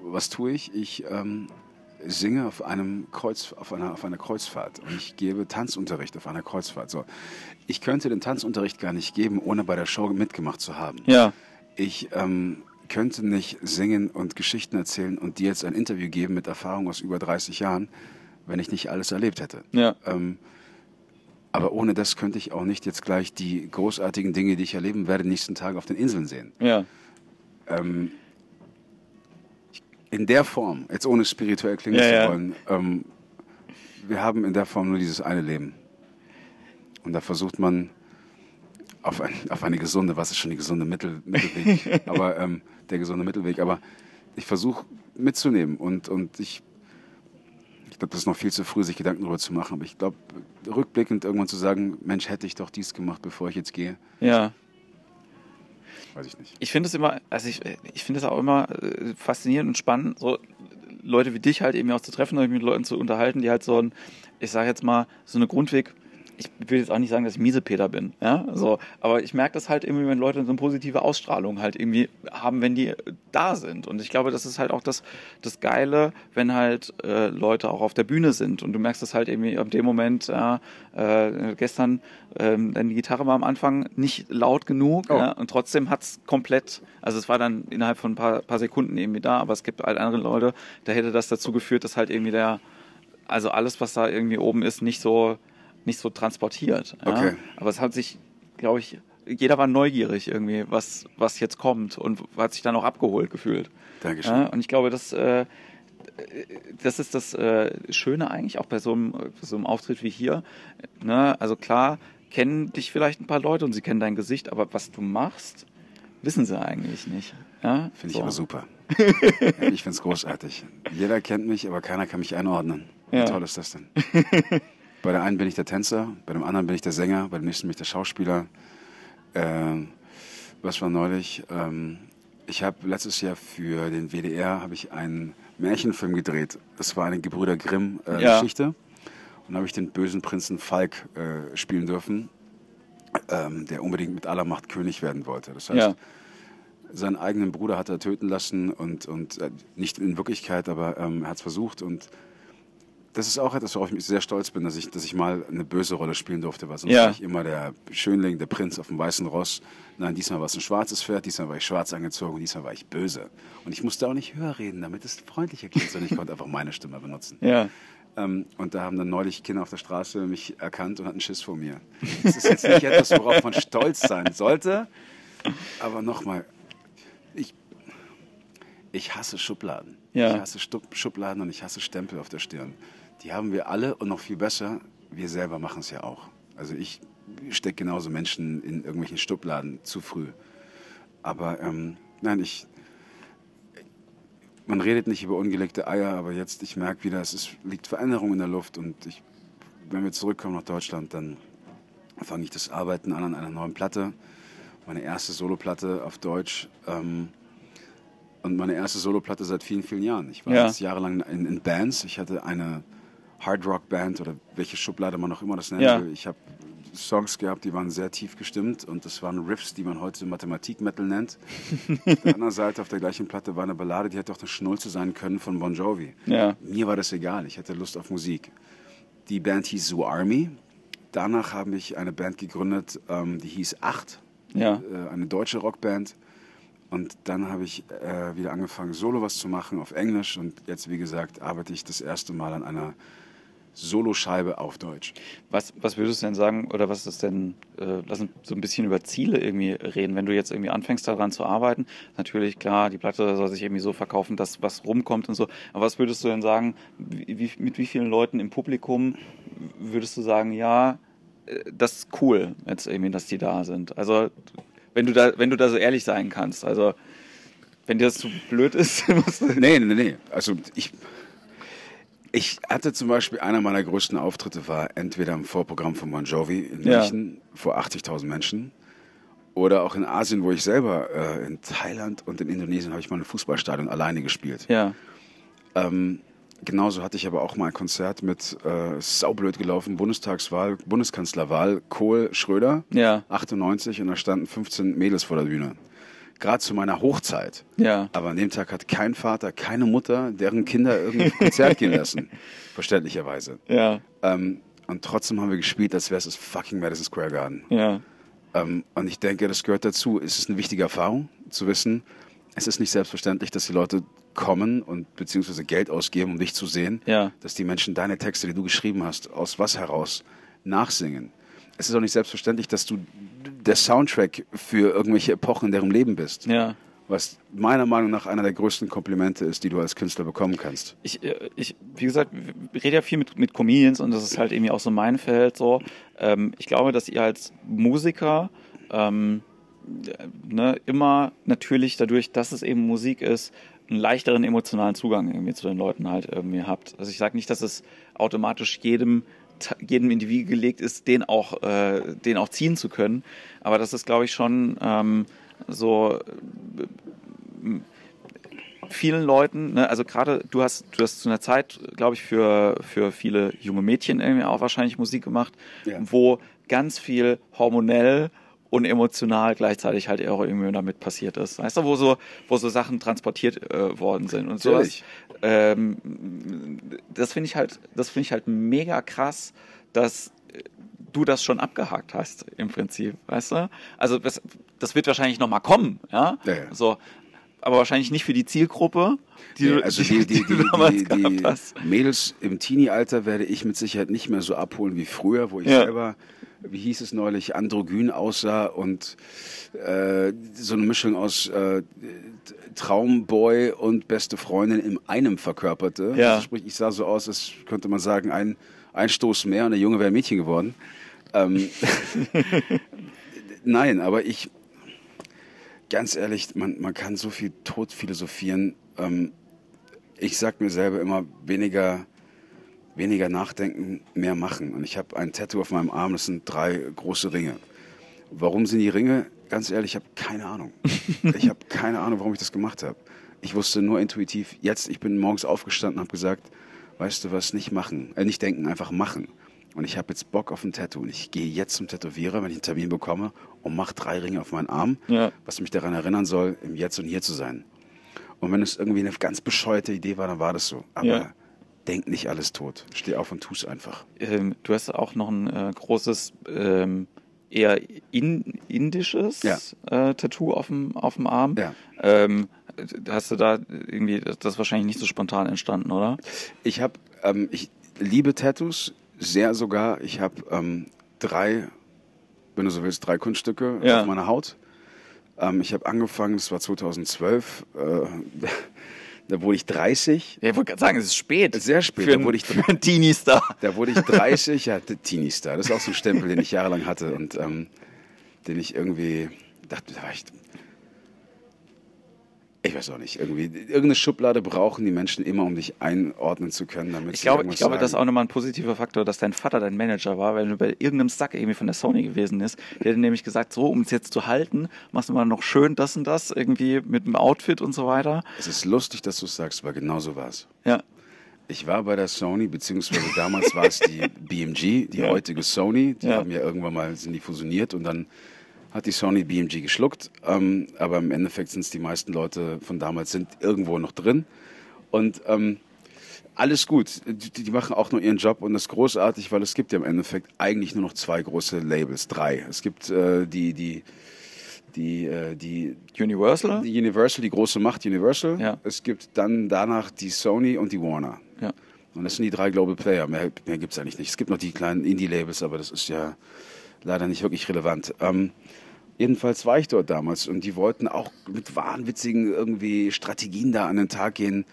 Was tue ich? Ich ähm, singe auf einem Kreuz, auf einer, auf einer Kreuzfahrt und ich gebe Tanzunterricht auf einer Kreuzfahrt. So, ich könnte den Tanzunterricht gar nicht geben, ohne bei der Show mitgemacht zu haben. Ja, Ich ähm, könnte nicht singen und Geschichten erzählen und dir jetzt ein Interview geben mit Erfahrung aus über 30 Jahren, wenn ich nicht alles erlebt hätte. ja, Ähm, aber ohne das könnte ich auch nicht jetzt gleich die großartigen Dinge, die ich erleben werde, nächsten Tage auf den Inseln sehen. ja, Ähm, in der Form, jetzt ohne spirituell klingen Ja, zu ja. wollen, ähm, wir haben in der Form nur dieses eine Leben. Und da versucht man auf, ein, auf eine gesunde, was ist schon die gesunde Mittel, Mittelweg, aber ähm, der gesunde Mittelweg, aber ich versuche mitzunehmen und, und ich, ich glaube, das ist noch viel zu früh, sich Gedanken darüber zu machen, aber ich glaube, rückblickend irgendwann zu sagen, Mensch, hätte ich doch dies gemacht, bevor ich jetzt gehe, ja. weiß ich nicht. Ich finde es immer, also ich, ich finde es auch immer äh, faszinierend und spannend, so Leute wie dich halt eben auch zu treffen und mit Leuten zu unterhalten, die halt so ein, ich sage jetzt mal, so eine Grundweg, ich will jetzt auch nicht sagen, dass ich Miesepeter bin, ja, so, aber ich merke das halt irgendwie, wenn Leute so eine positive Ausstrahlung halt irgendwie haben, wenn die da sind. Und ich glaube, das ist halt auch das, das Geile, wenn halt äh, Leute auch auf der Bühne sind und du merkst das halt irgendwie ab dem Moment, ja, äh, gestern, ähm, dann die Gitarre war am Anfang nicht laut genug, Oh. ja, und trotzdem hat's komplett, also es war dann innerhalb von ein paar, paar Sekunden irgendwie da, aber es gibt halt andere Leute, da hätte das dazu geführt, dass halt irgendwie der, also alles, was da irgendwie oben ist, nicht so, nicht so transportiert. Ja? Okay. Aber es hat sich, glaube ich, jeder war neugierig irgendwie, was, was jetzt kommt und hat sich dann auch abgeholt gefühlt. Dankeschön. Ja? Und ich glaube, das, äh, das ist das äh, Schöne eigentlich auch bei so einem, so einem Auftritt wie hier. Ne? Also klar, kennen dich vielleicht ein paar Leute und sie kennen dein Gesicht, aber was du machst, wissen sie eigentlich nicht. Ja? Finde ich So. aber super. ja, ich finde es großartig. Jeder kennt mich, aber keiner kann mich einordnen. Ja. Wie toll ist das denn? bei der einen bin ich der Tänzer, bei dem anderen bin ich der Sänger, bei dem nächsten bin ich der Schauspieler. Ähm, was war neulich? Ähm, ich habe letztes Jahr für den WDR habe ich einen Märchenfilm gedreht. Das war eine Gebrüder Grimm äh, Ja. Geschichte. Und habe ich den bösen Prinzen Falk äh, spielen dürfen, ähm, der unbedingt mit aller Macht König werden wollte. Das heißt, Ja. seinen eigenen Bruder hat er töten lassen und, und äh, nicht in Wirklichkeit, aber ähm, er hat es versucht und das ist auch etwas, worauf ich sehr stolz bin, dass ich, dass ich mal eine böse Rolle spielen durfte, weil sonst Ja. war ich immer der Schönling, der Prinz auf dem weißen Ross. Nein, diesmal war es ein schwarzes Pferd, diesmal war ich schwarz angezogen und diesmal war ich böse. Und ich musste auch nicht höher reden, damit es freundlicher klingt, sondern ich konnte einfach meine Stimme benutzen. Ja. Ähm, und da haben dann neulich Kinder auf der Straße mich erkannt und hatten Schiss vor mir. Das ist jetzt nicht etwas, worauf man stolz sein sollte. Aber nochmal, ich, ich hasse Schubladen. Ja. Ich hasse Stu- Schubladen und ich hasse Stempel auf der Stirn. Die haben wir alle und noch viel besser, wir selber machen es ja auch. Also ich stecke genauso Menschen in irgendwelchen Schubladen zu früh. Aber ähm, nein, ich, man redet nicht über ungelegte Eier, aber jetzt, ich merke wieder, es ist, liegt Veränderung in der Luft und ich, wenn wir zurückkommen nach Deutschland, dann fange ich das Arbeiten an an einer neuen Platte. Meine erste Soloplatte auf Deutsch ähm, und meine erste Soloplatte seit vielen, vielen Jahren. Ich war Ja. jetzt jahrelang in, in Bands. Ich hatte eine Hard Rock Band oder welche Schublade man auch immer das nennen Ja. will. Ich habe Songs gehabt, die waren sehr tief gestimmt und das waren Riffs, die man heute Mathematik-Metal nennt. auf der anderen Seite auf der gleichen Platte war eine Ballade, die hätte auch eine Schnulze sein können von Bon Jovi. Ja. Mir war das egal, ich hatte Lust auf Musik. Die Band hieß Zoo Army. Danach habe ich eine Band gegründet, ähm, die hieß Acht, Ja. äh, eine deutsche Rockband. Und dann habe ich äh, wieder angefangen, solo was zu machen auf Englisch. Und jetzt, wie gesagt, arbeite ich das erste Mal an einer Soloscheibe auf Deutsch. Was, was würdest du denn sagen, oder was ist denn, äh, lass uns so ein bisschen über Ziele irgendwie reden, wenn du jetzt irgendwie anfängst daran zu arbeiten, natürlich klar, die Platte soll sich irgendwie so verkaufen, dass was rumkommt und so, aber was würdest du denn sagen, wie, mit wie vielen Leuten im Publikum würdest du sagen, ja, äh, das ist cool, jetzt irgendwie, dass die da sind. Also wenn du da, wenn du da so ehrlich sein kannst, also wenn dir das zu blöd ist, du. Nee, nee, nee. Also ich ich hatte zum Beispiel, einer meiner größten Auftritte war entweder im Vorprogramm von Bon Jovi in München ja. vor 80.000 Menschen oder auch in Asien, wo ich selber, äh, in Thailand und in Indonesien habe ich mal ein Fußballstadion alleine gespielt. Ja. Ähm, genauso hatte ich aber auch mal ein Konzert mit äh, saublöd gelaufen, Bundestagswahl, Bundeskanzlerwahl, Kohl, Schröder, ja. 98 und da standen 15 Mädels vor der Bühne gerade zu meiner Hochzeit. Ja. Aber an dem Tag hat kein Vater, keine Mutter, deren Kinder irgendein Konzert gehen lassen. Verständlicherweise. Ja. Ähm, und trotzdem haben wir gespielt, als wäre es das fucking Madison Square Garden. Ja. Ähm, und ich denke, das gehört dazu. Es ist eine wichtige Erfahrung, zu wissen, es ist nicht selbstverständlich, dass die Leute kommen und beziehungsweise Geld ausgeben, um dich zu sehen. Ja. Dass die Menschen deine Texte, die du geschrieben hast, aus was heraus nachsingen. Es ist auch nicht selbstverständlich, dass du der Soundtrack für irgendwelche Epochen in deren Leben bist. Ja. Was meiner Meinung nach einer der größten Komplimente ist, die du als Künstler bekommen kannst. Ich, äh, ich wie gesagt, rede ja viel mit, mit Comedians und das ist halt irgendwie auch so mein Feld. So. Ähm, ich glaube, dass ihr als Musiker ähm, ne, immer natürlich dadurch, dass es eben Musik ist, einen leichteren emotionalen Zugang irgendwie zu den Leuten halt irgendwie habt. Also ich sage nicht, dass es automatisch jedem jedem in die Wiege gelegt ist, den auch, äh, den auch ziehen zu können. Aber das ist, glaube ich, schon ähm, so äh, vielen Leuten, ne, also gerade du hast, du hast zu einer Zeit, glaube ich, für, für viele junge Mädchen irgendwie auch wahrscheinlich Musik gemacht, ja. wo ganz viel hormonell und emotional gleichzeitig halt auch irgendwie damit passiert ist. Weißt du, wo so, wo so Sachen transportiert äh, worden sind und so. Ähm, das finde ich halt, das finde ich halt mega krass, dass du das schon abgehakt hast im Prinzip, weißt du? Also das, das wird wahrscheinlich noch mal kommen, ja? ja, ja. So, aber wahrscheinlich nicht für die Zielgruppe, die ja, also die, die, die, die, die Mädels im Teenie-Alter werde ich mit Sicherheit nicht mehr so abholen wie früher, wo ich selber wie hieß es neulich, androgyn aussah und äh, so eine Mischung aus äh, Traumboy und beste Freundin in einem verkörperte. Ja. Also sprich, ich sah so aus, als könnte man sagen, ein, ein Stoß mehr und der Junge wäre Mädchen geworden. Ähm, Nein, aber ich, ganz ehrlich, man, man kann so viel tot philosophieren. Ähm, ich sag mir selber immer weniger weniger nachdenken, mehr machen. Und ich habe ein Tattoo auf meinem Arm, das sind drei große Ringe. Warum sind die Ringe? Ganz ehrlich, ich habe keine Ahnung. Ich habe keine Ahnung, warum ich das gemacht habe. Ich wusste nur intuitiv, jetzt, ich bin morgens aufgestanden und habe gesagt, weißt du was, nicht machen, äh, nicht denken, einfach machen. Und ich habe jetzt Bock auf ein Tattoo. Und ich gehe jetzt zum Tätowierer, wenn ich einen Termin bekomme, und mache drei Ringe auf meinen Arm, ja. was mich daran erinnern soll, im Jetzt und Hier zu sein. Und wenn es irgendwie eine ganz bescheuerte Idee war, dann war das so. Aber ja denk nicht alles tot. Steh auf und tu es einfach. Ähm, du hast auch noch ein äh, großes, ähm, eher in, indisches ja. äh, Tattoo auf dem, auf dem Arm. Ja. Ähm, hast du da irgendwie, das ist wahrscheinlich nicht so spontan entstanden, oder? Ich habe, ähm, ich liebe Tattoos, sehr sogar. Ich habe ähm, drei, wenn du so willst, drei Kunststücke ja. auf meiner Haut. Ähm, ich habe angefangen, das war 2012. Äh, Da wurde ich 30. Ja, ich wollte gerade sagen, es ist spät. Sehr spät. Für, da wurde ich, für einen Teenie-Star. Da wurde ich 30, ja, Teenie-Star. Das ist auch so ein Stempel, den ich jahrelang hatte und ähm, den ich irgendwie dachte, da war ich ich weiß auch nicht, irgendwie irgendeine Schublade brauchen die Menschen immer, um dich einordnen zu können, damit ich glaube, ich glaube, sagen. das ist auch nochmal ein positiver Faktor, dass dein Vater dein Manager war, weil du bei irgendeinem Sack irgendwie von der Sony gewesen ist. Der hat nämlich gesagt, so, um es jetzt zu halten, machst du mal noch schön das und das, irgendwie mit dem Outfit und so weiter. Es ist lustig, dass du es sagst, weil genau so war es. Ja. Ich war bei der Sony, beziehungsweise damals war es die BMG, die ja. heutige Sony. Die ja. haben ja irgendwann mal, sind die fusioniert und dann hat die Sony BMG geschluckt, ähm, aber im Endeffekt sind es die meisten Leute von damals sind irgendwo noch drin und ähm, alles gut. Die, die, machen auch nur ihren Job und das ist großartig, weil es gibt ja im Endeffekt eigentlich nur noch zwei große Labels, drei. Es gibt äh, die die die äh, die Universal, die Universal, die große Macht Universal. Ja. Es gibt dann danach die Sony und die Warner. Ja. Und das sind die drei Global Player. Mehr, mehr gibt es eigentlich nicht. Es gibt noch die kleinen Indie-Labels, aber das ist ja leider nicht wirklich relevant. Ähm, jedenfalls war ich dort damals und die wollten auch mit wahnwitzigen irgendwie Strategien da an den Tag gehen.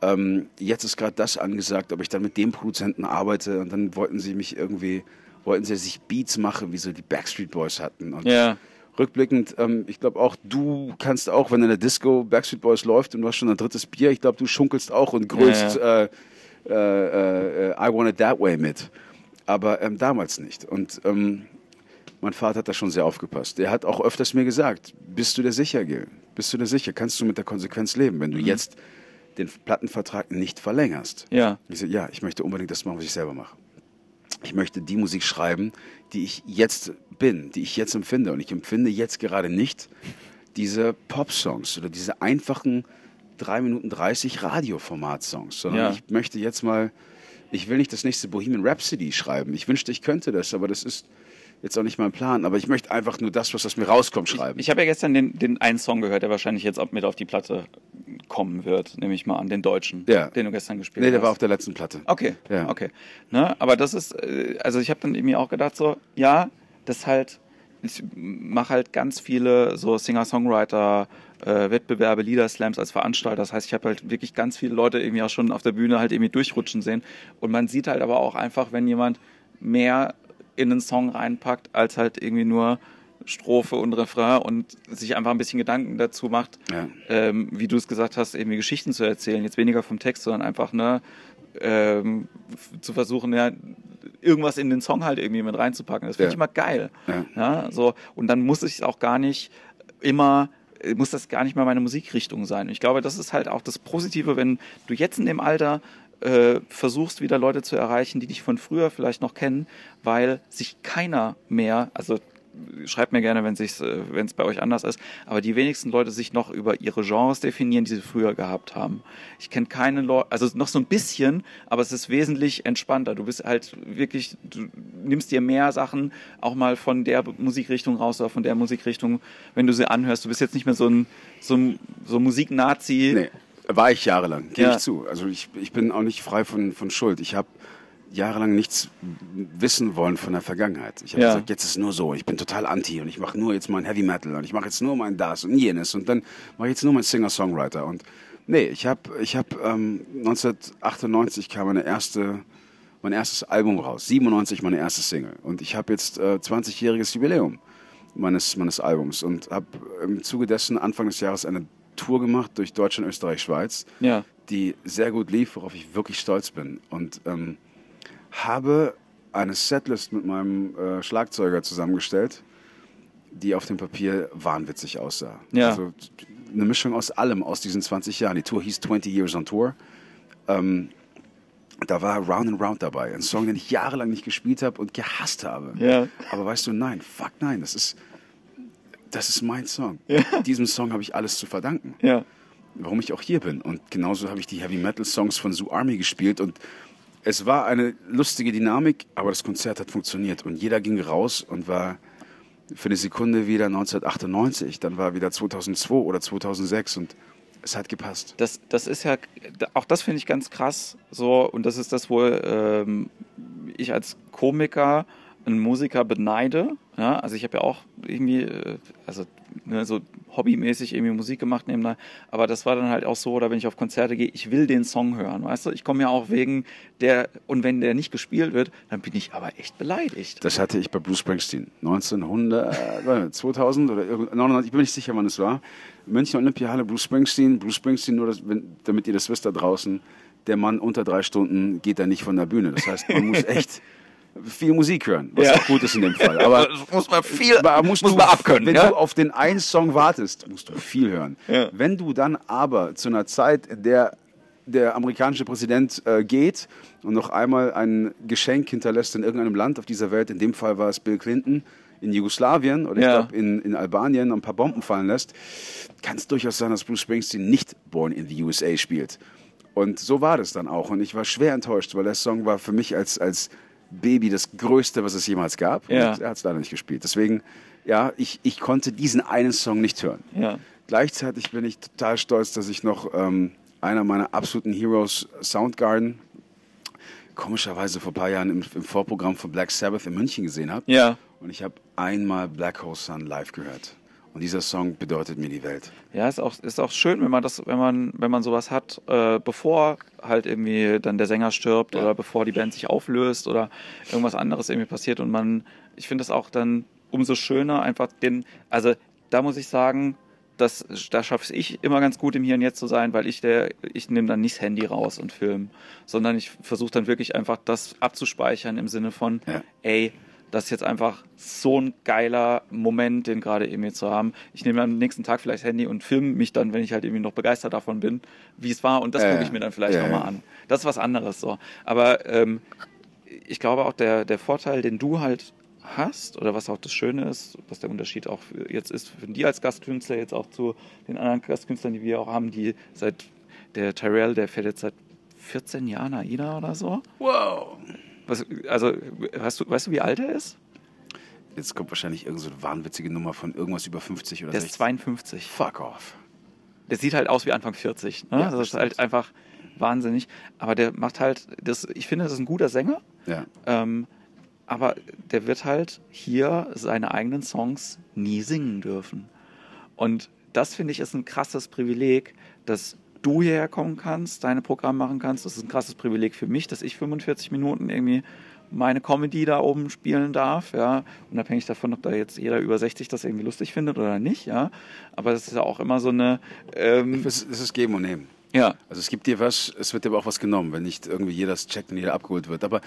Ähm, jetzt ist gerade das angesagt, ob ich dann mit dem Produzenten arbeite und dann wollten sie mich irgendwie, wollten sie sich Beats machen, wie so die Backstreet Boys hatten. Und Ja. rückblickend, ähm, ich glaube auch, du kannst auch, wenn in der Disco Backstreet Boys läuft und du hast schon ein drittes Bier, ich glaube, du schunkelst auch und grölst Ja, Äh, äh, äh, I Want It That Way mit. Aber ähm, damals nicht. Und ähm, mein Vater hat da schon sehr aufgepasst. Er hat auch öfters mir gesagt, bist du dir sicher, Gil? Bist du dir sicher? Kannst du mit der Konsequenz leben, wenn du jetzt den Plattenvertrag nicht verlängerst? Ja. Ich so, ja, ich möchte unbedingt das machen, was ich selber mache. Ich möchte die Musik schreiben, die ich jetzt bin, die ich jetzt empfinde. Und ich empfinde jetzt gerade nicht diese Pop-Songs oder diese einfachen 3 Minuten 30 Radioformat-Songs, sondern Ja. ich möchte jetzt mal, ich will nicht das nächste Bohemian Rhapsody schreiben. Ich wünschte, ich könnte das, aber das ist jetzt auch nicht mein Plan. Aber ich möchte einfach nur das, was aus mir rauskommt, schreiben. Ich habe ja gestern den, den einen Song gehört, der wahrscheinlich jetzt auch mit auf die Platte kommen wird, nehme ich mal an, den deutschen, Ja. den du gestern gespielt nee, der hast. war auf der letzten Platte. Okay, Ja. okay. Ne? Aber das ist, äh, also ich habe dann irgendwie auch gedacht, so, ja, das halt, ich mache halt ganz viele so Singer-Songwriter, äh, Wettbewerbe, Liederslams als Veranstalter. Das heißt, ich habe halt wirklich ganz viele Leute irgendwie auch schon auf der Bühne halt irgendwie durchrutschen sehen. Und man sieht halt aber auch einfach, wenn jemand mehr in einen Song reinpackt, als halt irgendwie nur Strophe und Refrain und sich einfach ein bisschen Gedanken dazu macht, Ja. ähm, wie du es gesagt hast, irgendwie Geschichten zu erzählen. Jetzt weniger vom Text, sondern einfach ne, ähm, zu versuchen, ja, irgendwas in den Song halt irgendwie mit reinzupacken. Das finde Ja. ich immer geil. Ja. Ja, so, und dann muss ich auch gar nicht immer muss das gar nicht mal meine Musikrichtung sein. Und ich glaube, das ist halt auch das Positive, wenn du jetzt in dem Alter äh, versuchst, wieder Leute zu erreichen, die dich von früher vielleicht noch kennen, weil sich keiner mehr, also schreibt mir gerne, wenn es es bei euch anders ist, aber die wenigsten Leute sich noch über ihre Genres definieren, die sie früher gehabt haben. Ich kenne keine Leute, also noch so ein bisschen, aber es ist wesentlich entspannter. Du bist halt wirklich, du nimmst dir mehr Sachen auch mal von der Musikrichtung raus oder von der Musikrichtung, wenn du sie anhörst. Du bist jetzt nicht mehr so ein, so ein, so Musik-Nazi. Nee, war ich jahrelang, gebe Ja. ich zu. Also ich, ich bin auch nicht frei von, von Schuld. Ich habe jahrelang nichts wissen wollen von der Vergangenheit. Ich habe Ja. gesagt, jetzt ist es nur so. Ich bin total anti und ich mache nur jetzt mein Heavy Metal und ich mache jetzt nur mein das und jenes und dann mache ich jetzt nur mein Singer-Songwriter. Und nee, ich habe ich hab, ähm, 1998 kam meine erste, mein erstes Album raus. 97 meine erste Single. Und ich habe jetzt äh, 20-jähriges Jubiläum meines, meines Albums und habe im Zuge dessen Anfang des Jahres eine Tour gemacht durch Deutschland, Österreich, Schweiz, Ja. die sehr gut lief, worauf ich wirklich stolz bin. Und ähm, habe eine Setlist mit meinem äh, Schlagzeuger zusammengestellt, die auf dem Papier wahnwitzig aussah. Ja. Also eine Mischung aus allem aus diesen 20 Jahren. Die Tour hieß 20 Years on Tour. Ähm, da war Round and Round dabei, ein Song, den ich jahrelang nicht gespielt habe und gehasst habe. Ja. Aber weißt du, nein, fuck nein, das ist, das ist mein Song. Diesem Song habe ich alles zu verdanken Ja. warum ich auch hier bin. Und genauso habe ich die Heavy Metal Songs von Zoo Army gespielt und es war eine lustige Dynamik, aber das Konzert hat funktioniert und jeder ging raus und war für eine Sekunde wieder 1998, dann war wieder 2002 oder 2006 und es hat gepasst. Das, das ist ja, auch das finde ich ganz krass so und das ist das, wo ähm, ich als Komiker einen Musiker beneide. Ja, also ich habe ja auch irgendwie, äh, also ne, so hobbymäßig irgendwie Musik gemacht nebenbei, aber das war dann halt auch so, oder wenn ich auf Konzerte gehe, ich will den Song hören, weißt du? Ich komme ja auch wegen der, und wenn der nicht gespielt wird, dann bin ich aber echt beleidigt. Das hatte ich bei Bruce Springsteen 1900, 2000 oder irgend- 99, ich bin nicht sicher, wann es war. München Olympiahalle, Bruce Springsteen. Bruce Springsteen, nur das, wenn, damit ihr das wisst da draußen, der Mann unter drei Stunden geht da nicht von der Bühne. Das heißt, man muss echt viel Musik hören, was Ja. auch gut ist in dem Fall. Aber Das muss man viel, musst muss du, man abkönnen. Wenn ja? du auf den einen Song wartest, musst du viel hören. Ja. Wenn du dann aber zu einer Zeit, in der der amerikanische Präsident äh, geht und noch einmal ein Geschenk hinterlässt in irgendeinem Land auf dieser Welt, in dem Fall war es Bill Clinton, in Jugoslawien oder Ja. ich glaube in, in Albanien ein paar Bomben fallen lässt, kann es durchaus sein, dass Bruce Springsteen nicht Born in the USA spielt. Und so war das dann auch. Und ich war schwer enttäuscht, weil der Song war für mich als, als Baby das Größte, was es jemals gab. Ja. Er hat es leider nicht gespielt. Deswegen, ja, ich, ich konnte diesen einen Song nicht hören. Ja. Gleichzeitig bin ich total stolz, dass ich noch ähm, einer meiner absoluten Heroes, Soundgarden, komischerweise vor ein paar Jahren im, im Vorprogramm von Black Sabbath in München gesehen habe. Ja. Und ich habe einmal Black Hole Sun live gehört. Und dieser Song bedeutet mir die Welt. Ja, ist auch, ist auch schön, wenn man das, wenn man, wenn man sowas hat, äh, bevor halt irgendwie dann der Sänger stirbt Ja. oder bevor die Band sich auflöst oder irgendwas anderes irgendwie passiert und man, ich finde es auch dann umso schöner, einfach den, also da muss ich sagen, das, da schaffe ich immer ganz gut im Hier und Jetzt zu sein, weil ich der, ich nehme dann nicht das Handy raus und film, sondern ich versuche dann wirklich einfach das abzuspeichern im Sinne von, Ja. ey, das ist jetzt einfach so ein geiler Moment, den gerade irgendwie zu haben. Ich nehme am nächsten Tag vielleicht das Handy und filme mich dann, wenn ich halt irgendwie noch begeistert davon bin, wie es war und das Ja, gucke ich mir dann vielleicht Ja, nochmal an. Das ist was anderes so. Aber ähm, ich glaube auch der, der Vorteil, den du halt hast oder was auch das Schöne ist, was der Unterschied auch für, jetzt ist für die als Gastkünstler jetzt auch zu den anderen Gastkünstlern, die wir auch haben, die seit der Tyrell, der fährt jetzt seit 14 Jahren AIDA oder so. Wow. Was, also weißt du, weißt du, wie alt er ist? Jetzt kommt wahrscheinlich irgendeine so eine wahnwitzige Nummer von irgendwas über 50 oder Der 60. ist 52. Fuck off. Der sieht halt aus wie Anfang 40. Ne? Ja, das ist halt einfach wahnsinnig. Aber der macht halt, das, ich finde, das ist ein guter Sänger. Ja. Ähm, aber der wird halt hier seine eigenen Songs nie singen dürfen. Und das finde ich ist ein krasses Privileg, dass du hierher kommen kannst, deine Programme machen kannst. Das ist ein krasses Privileg für mich, dass ich 45 Minuten irgendwie meine Comedy da oben spielen darf, ja, unabhängig davon, ob da jetzt jeder über 60 das irgendwie lustig findet oder nicht, ja. Aber das ist ja auch immer so eine, ähm, Es, es ist Geben und Nehmen. ja, Also es gibt dir was, es wird dir aber auch was genommen, wenn nicht irgendwie jeder das checkt und jeder abgeholt wird. Aber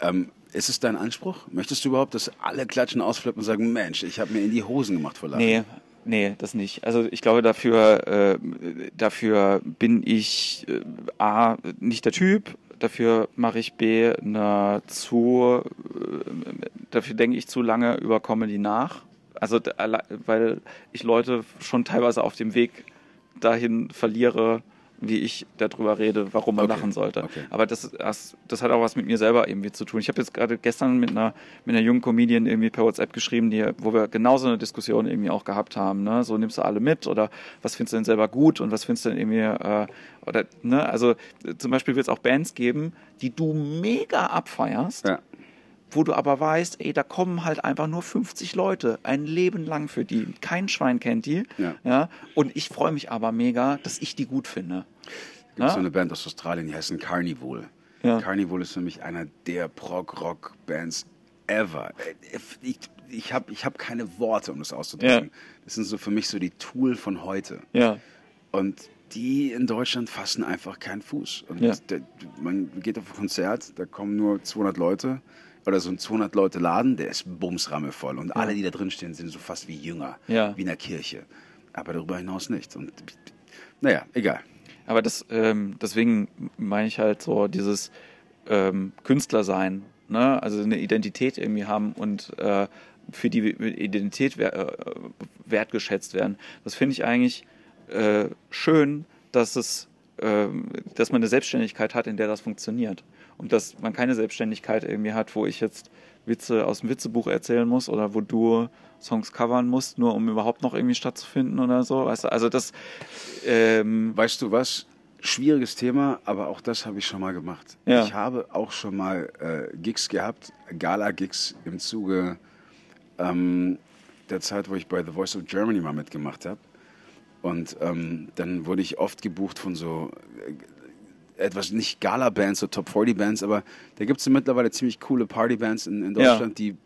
ähm, ist es dein Anspruch? Möchtest du überhaupt, dass alle klatschen, ausflippen und sagen, Mensch, ich habe mir in die Hosen gemacht vor Lachen? Nee, nee, das nicht. Also ich glaube, dafür, äh, dafür bin ich äh, A, nicht der Typ, dafür mache ich B, eine zu, äh, dafür denke ich zu lange über Comedy nach. Also weil ich Leute schon teilweise auf dem Weg dahin verliere, wie ich darüber rede, warum man Okay, lachen sollte. okay. Aber das, das, das hat auch was mit mir selber irgendwie zu tun. Ich habe jetzt gerade gestern mit einer, mit einer jungen Comedian irgendwie per WhatsApp geschrieben, die, wo wir genauso eine Diskussion irgendwie auch gehabt haben. Ne? So nimmst du alle mit oder was findest du denn selber gut und was findest du denn irgendwie, äh, oder, ne? Also zum Beispiel wird es auch Bands geben, die du mega abfeierst, Ja. Wo du aber weißt, ey, da kommen halt einfach nur 50 Leute, ein Leben lang für die. Kein Schwein kennt die. Ja. Und ich freue mich aber mega, dass ich die gut finde. Es gibt Ja? so eine Band aus Australien, die heißt Carnival. Ja. Carnival ist für mich einer der Prog-Rock-Bands ever. Ich, ich habe ich hab keine Worte, um das auszudrücken. Ja. Das sind so für mich so die Tool von heute. Ja. Und die in Deutschland fassen einfach keinen Fuß. Und Ja. der, man geht auf ein Konzert, da kommen nur 200 Leute oder so ein 200 Leute Laden, der ist bumsrammevoll. Und alle, die da drin stehen, sind so fast wie Jünger, Ja. wie in der Kirche. Aber darüber hinaus nicht. Und naja, egal. Aber das, ähm, deswegen meine ich halt so dieses ähm, Künstler sein, ne? also eine Identität irgendwie haben und äh, für die Identität äh, wertgeschätzt werden. Das finde ich eigentlich äh, schön, dass es, dass man eine Selbstständigkeit hat, in der das funktioniert. Und dass man keine Selbstständigkeit irgendwie hat, wo ich jetzt Witze aus dem Witzebuch erzählen muss oder wo du Songs covern musst, nur um überhaupt noch irgendwie stattzufinden oder so. Weißt du? Also das ähm, Weißt du was? Schwieriges Thema, aber auch das habe ich schon mal gemacht. Ja. Ich habe auch schon mal äh, Gigs gehabt, Gala-Gigs im Zuge ähm, der Zeit, wo ich bei The Voice of Germany mal mitgemacht habe. Und ähm, dann wurde ich oft gebucht von so äh, etwas, nicht Gala-Bands, so Top 40-Bands, aber da gibt es mittlerweile ziemlich coole Party-Bands in, in Ja. Deutschland, die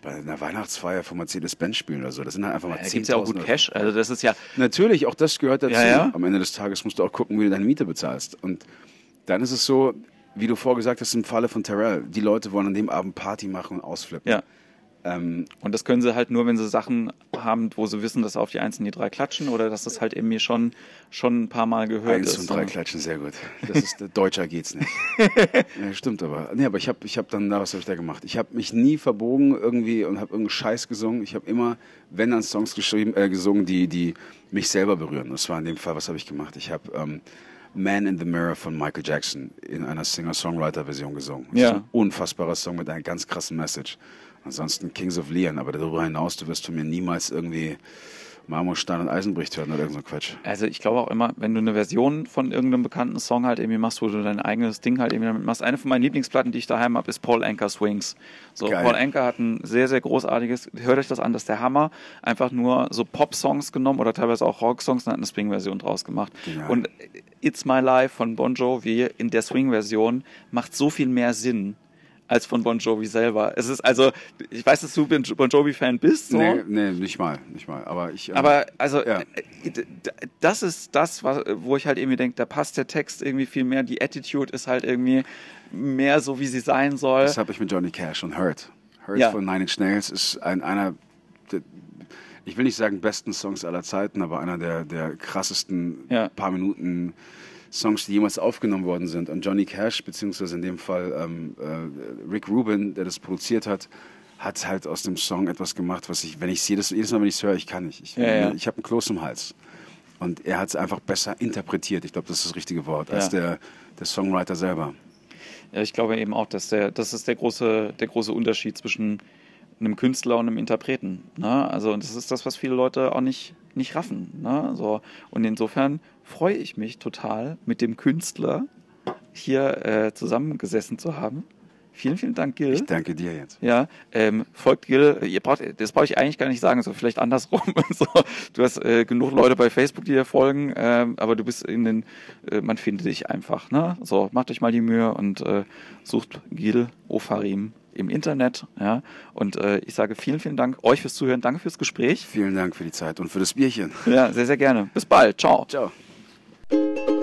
bei einer Weihnachtsfeier von Mercedes-Benz spielen oder so. Das sind halt einfach mal Da 10.000 gibt ja auch gut Cash. Also das ist ja, Natürlich, auch das gehört dazu. Ja, ja. Am Ende des Tages musst du auch gucken, wie du deine Miete bezahlst. Und dann ist es so, wie du vorgesagt hast, im Falle von Terrell, die Leute wollen an dem Abend Party machen und ausflippen. ja. Ähm, Und das können sie halt nur, wenn sie Sachen haben, wo sie wissen, dass auf die Eins und die drei klatschen oder dass das halt eben mir schon, schon ein paar Mal gehört eins ist. und drei klatschen, sehr gut. Das ist, deutscher geht's nicht. ja, stimmt aber. Nee, aber ich habe ich hab dann, da, was habe ich da gemacht? Ich habe mich nie verbogen irgendwie und habe irgendeinen Scheiß gesungen. Ich habe immer, wenn dann Songs geschrieben, äh, gesungen, die, die mich selber berühren. Das war in dem Fall, was habe ich gemacht? Ich habe ähm, Man in the Mirror von Michael Jackson in einer Singer-Songwriter-Version gesungen. Das Ja. ist ein unfassbarer Song mit einer ganz krassen Message. Ansonsten Kings of Leon, aber darüber hinaus, du wirst von mir niemals irgendwie Marmorstein und Eisenbricht hören oder irgend so Quatsch. Also ich glaube auch immer, wenn du eine Version von irgendeinem bekannten Song halt irgendwie machst, wo du dein eigenes Ding halt irgendwie damit machst. Eine von meinen Lieblingsplatten, die ich daheim habe, ist Paul Anker Swings. So, Geil. Paul Anker hat ein sehr, sehr großartiges, hört euch das an, das ist der Hammer. Einfach nur so Pop-Songs genommen oder teilweise auch Rock-Songs und hat eine Swing-Version draus gemacht. Genial. Und It's My Life von Bon Jovi in der Swing-Version macht so viel mehr Sinn als von Bon Jovi selber. Es ist also, ich weiß, dass du Bon Jovi-Fan bist, so. Nee, nee, nicht mal, nicht mal. Aber ich. ähm, Aber also Ja. äh, das ist das, wo ich halt irgendwie denke, da passt der Text irgendwie viel mehr. Die Attitude ist halt irgendwie mehr so, wie sie sein soll. Das habe ich mit Johnny Cash und Hurt. Hurt Ja. von Nine Inch Nails ist ein, einer, der, ich will nicht sagen besten Songs aller Zeiten, aber einer der, der krassesten Ja. paar Minuten Songs, die jemals aufgenommen worden sind. Und Johnny Cash, beziehungsweise in dem Fall ähm, äh, Rick Rubin, der das produziert hat, hat halt aus dem Song etwas gemacht, was ich, wenn ich jedes, jedes Mal, wenn ich es höre, ich kann nicht. Ich, Ja, ja. ich habe einen Kloß im Hals. Und er hat es einfach besser interpretiert. Ich glaube, das ist das richtige Wort, als Ja. der, der Songwriter selber. Ja, ich glaube eben auch, dass der, das ist der große, der große Unterschied zwischen einem Künstler und einem Interpreten. Ne? Also, und das ist das, was viele Leute auch nicht, nicht raffen. Ne? So, und insofern freue ich mich total, mit dem Künstler hier äh, zusammengesessen zu haben. Vielen, vielen Dank, Gil. Ich danke dir jetzt. Ja, ähm, folgt Gil, ihr braucht, das brauche ich eigentlich gar nicht sagen, so vielleicht andersrum. so, du hast äh, genug Leute bei Facebook, die dir folgen, ähm, aber du bist in den, äh, man findet dich einfach. Ne? So, macht euch mal die Mühe und äh, sucht Gil Ofarim im Internet. Ja? Und äh, ich sage vielen, vielen Dank euch fürs Zuhören, danke fürs Gespräch. Vielen Dank für die Zeit und für das Bierchen. Ja, sehr, sehr gerne. Bis bald. Ciao. Ciao. you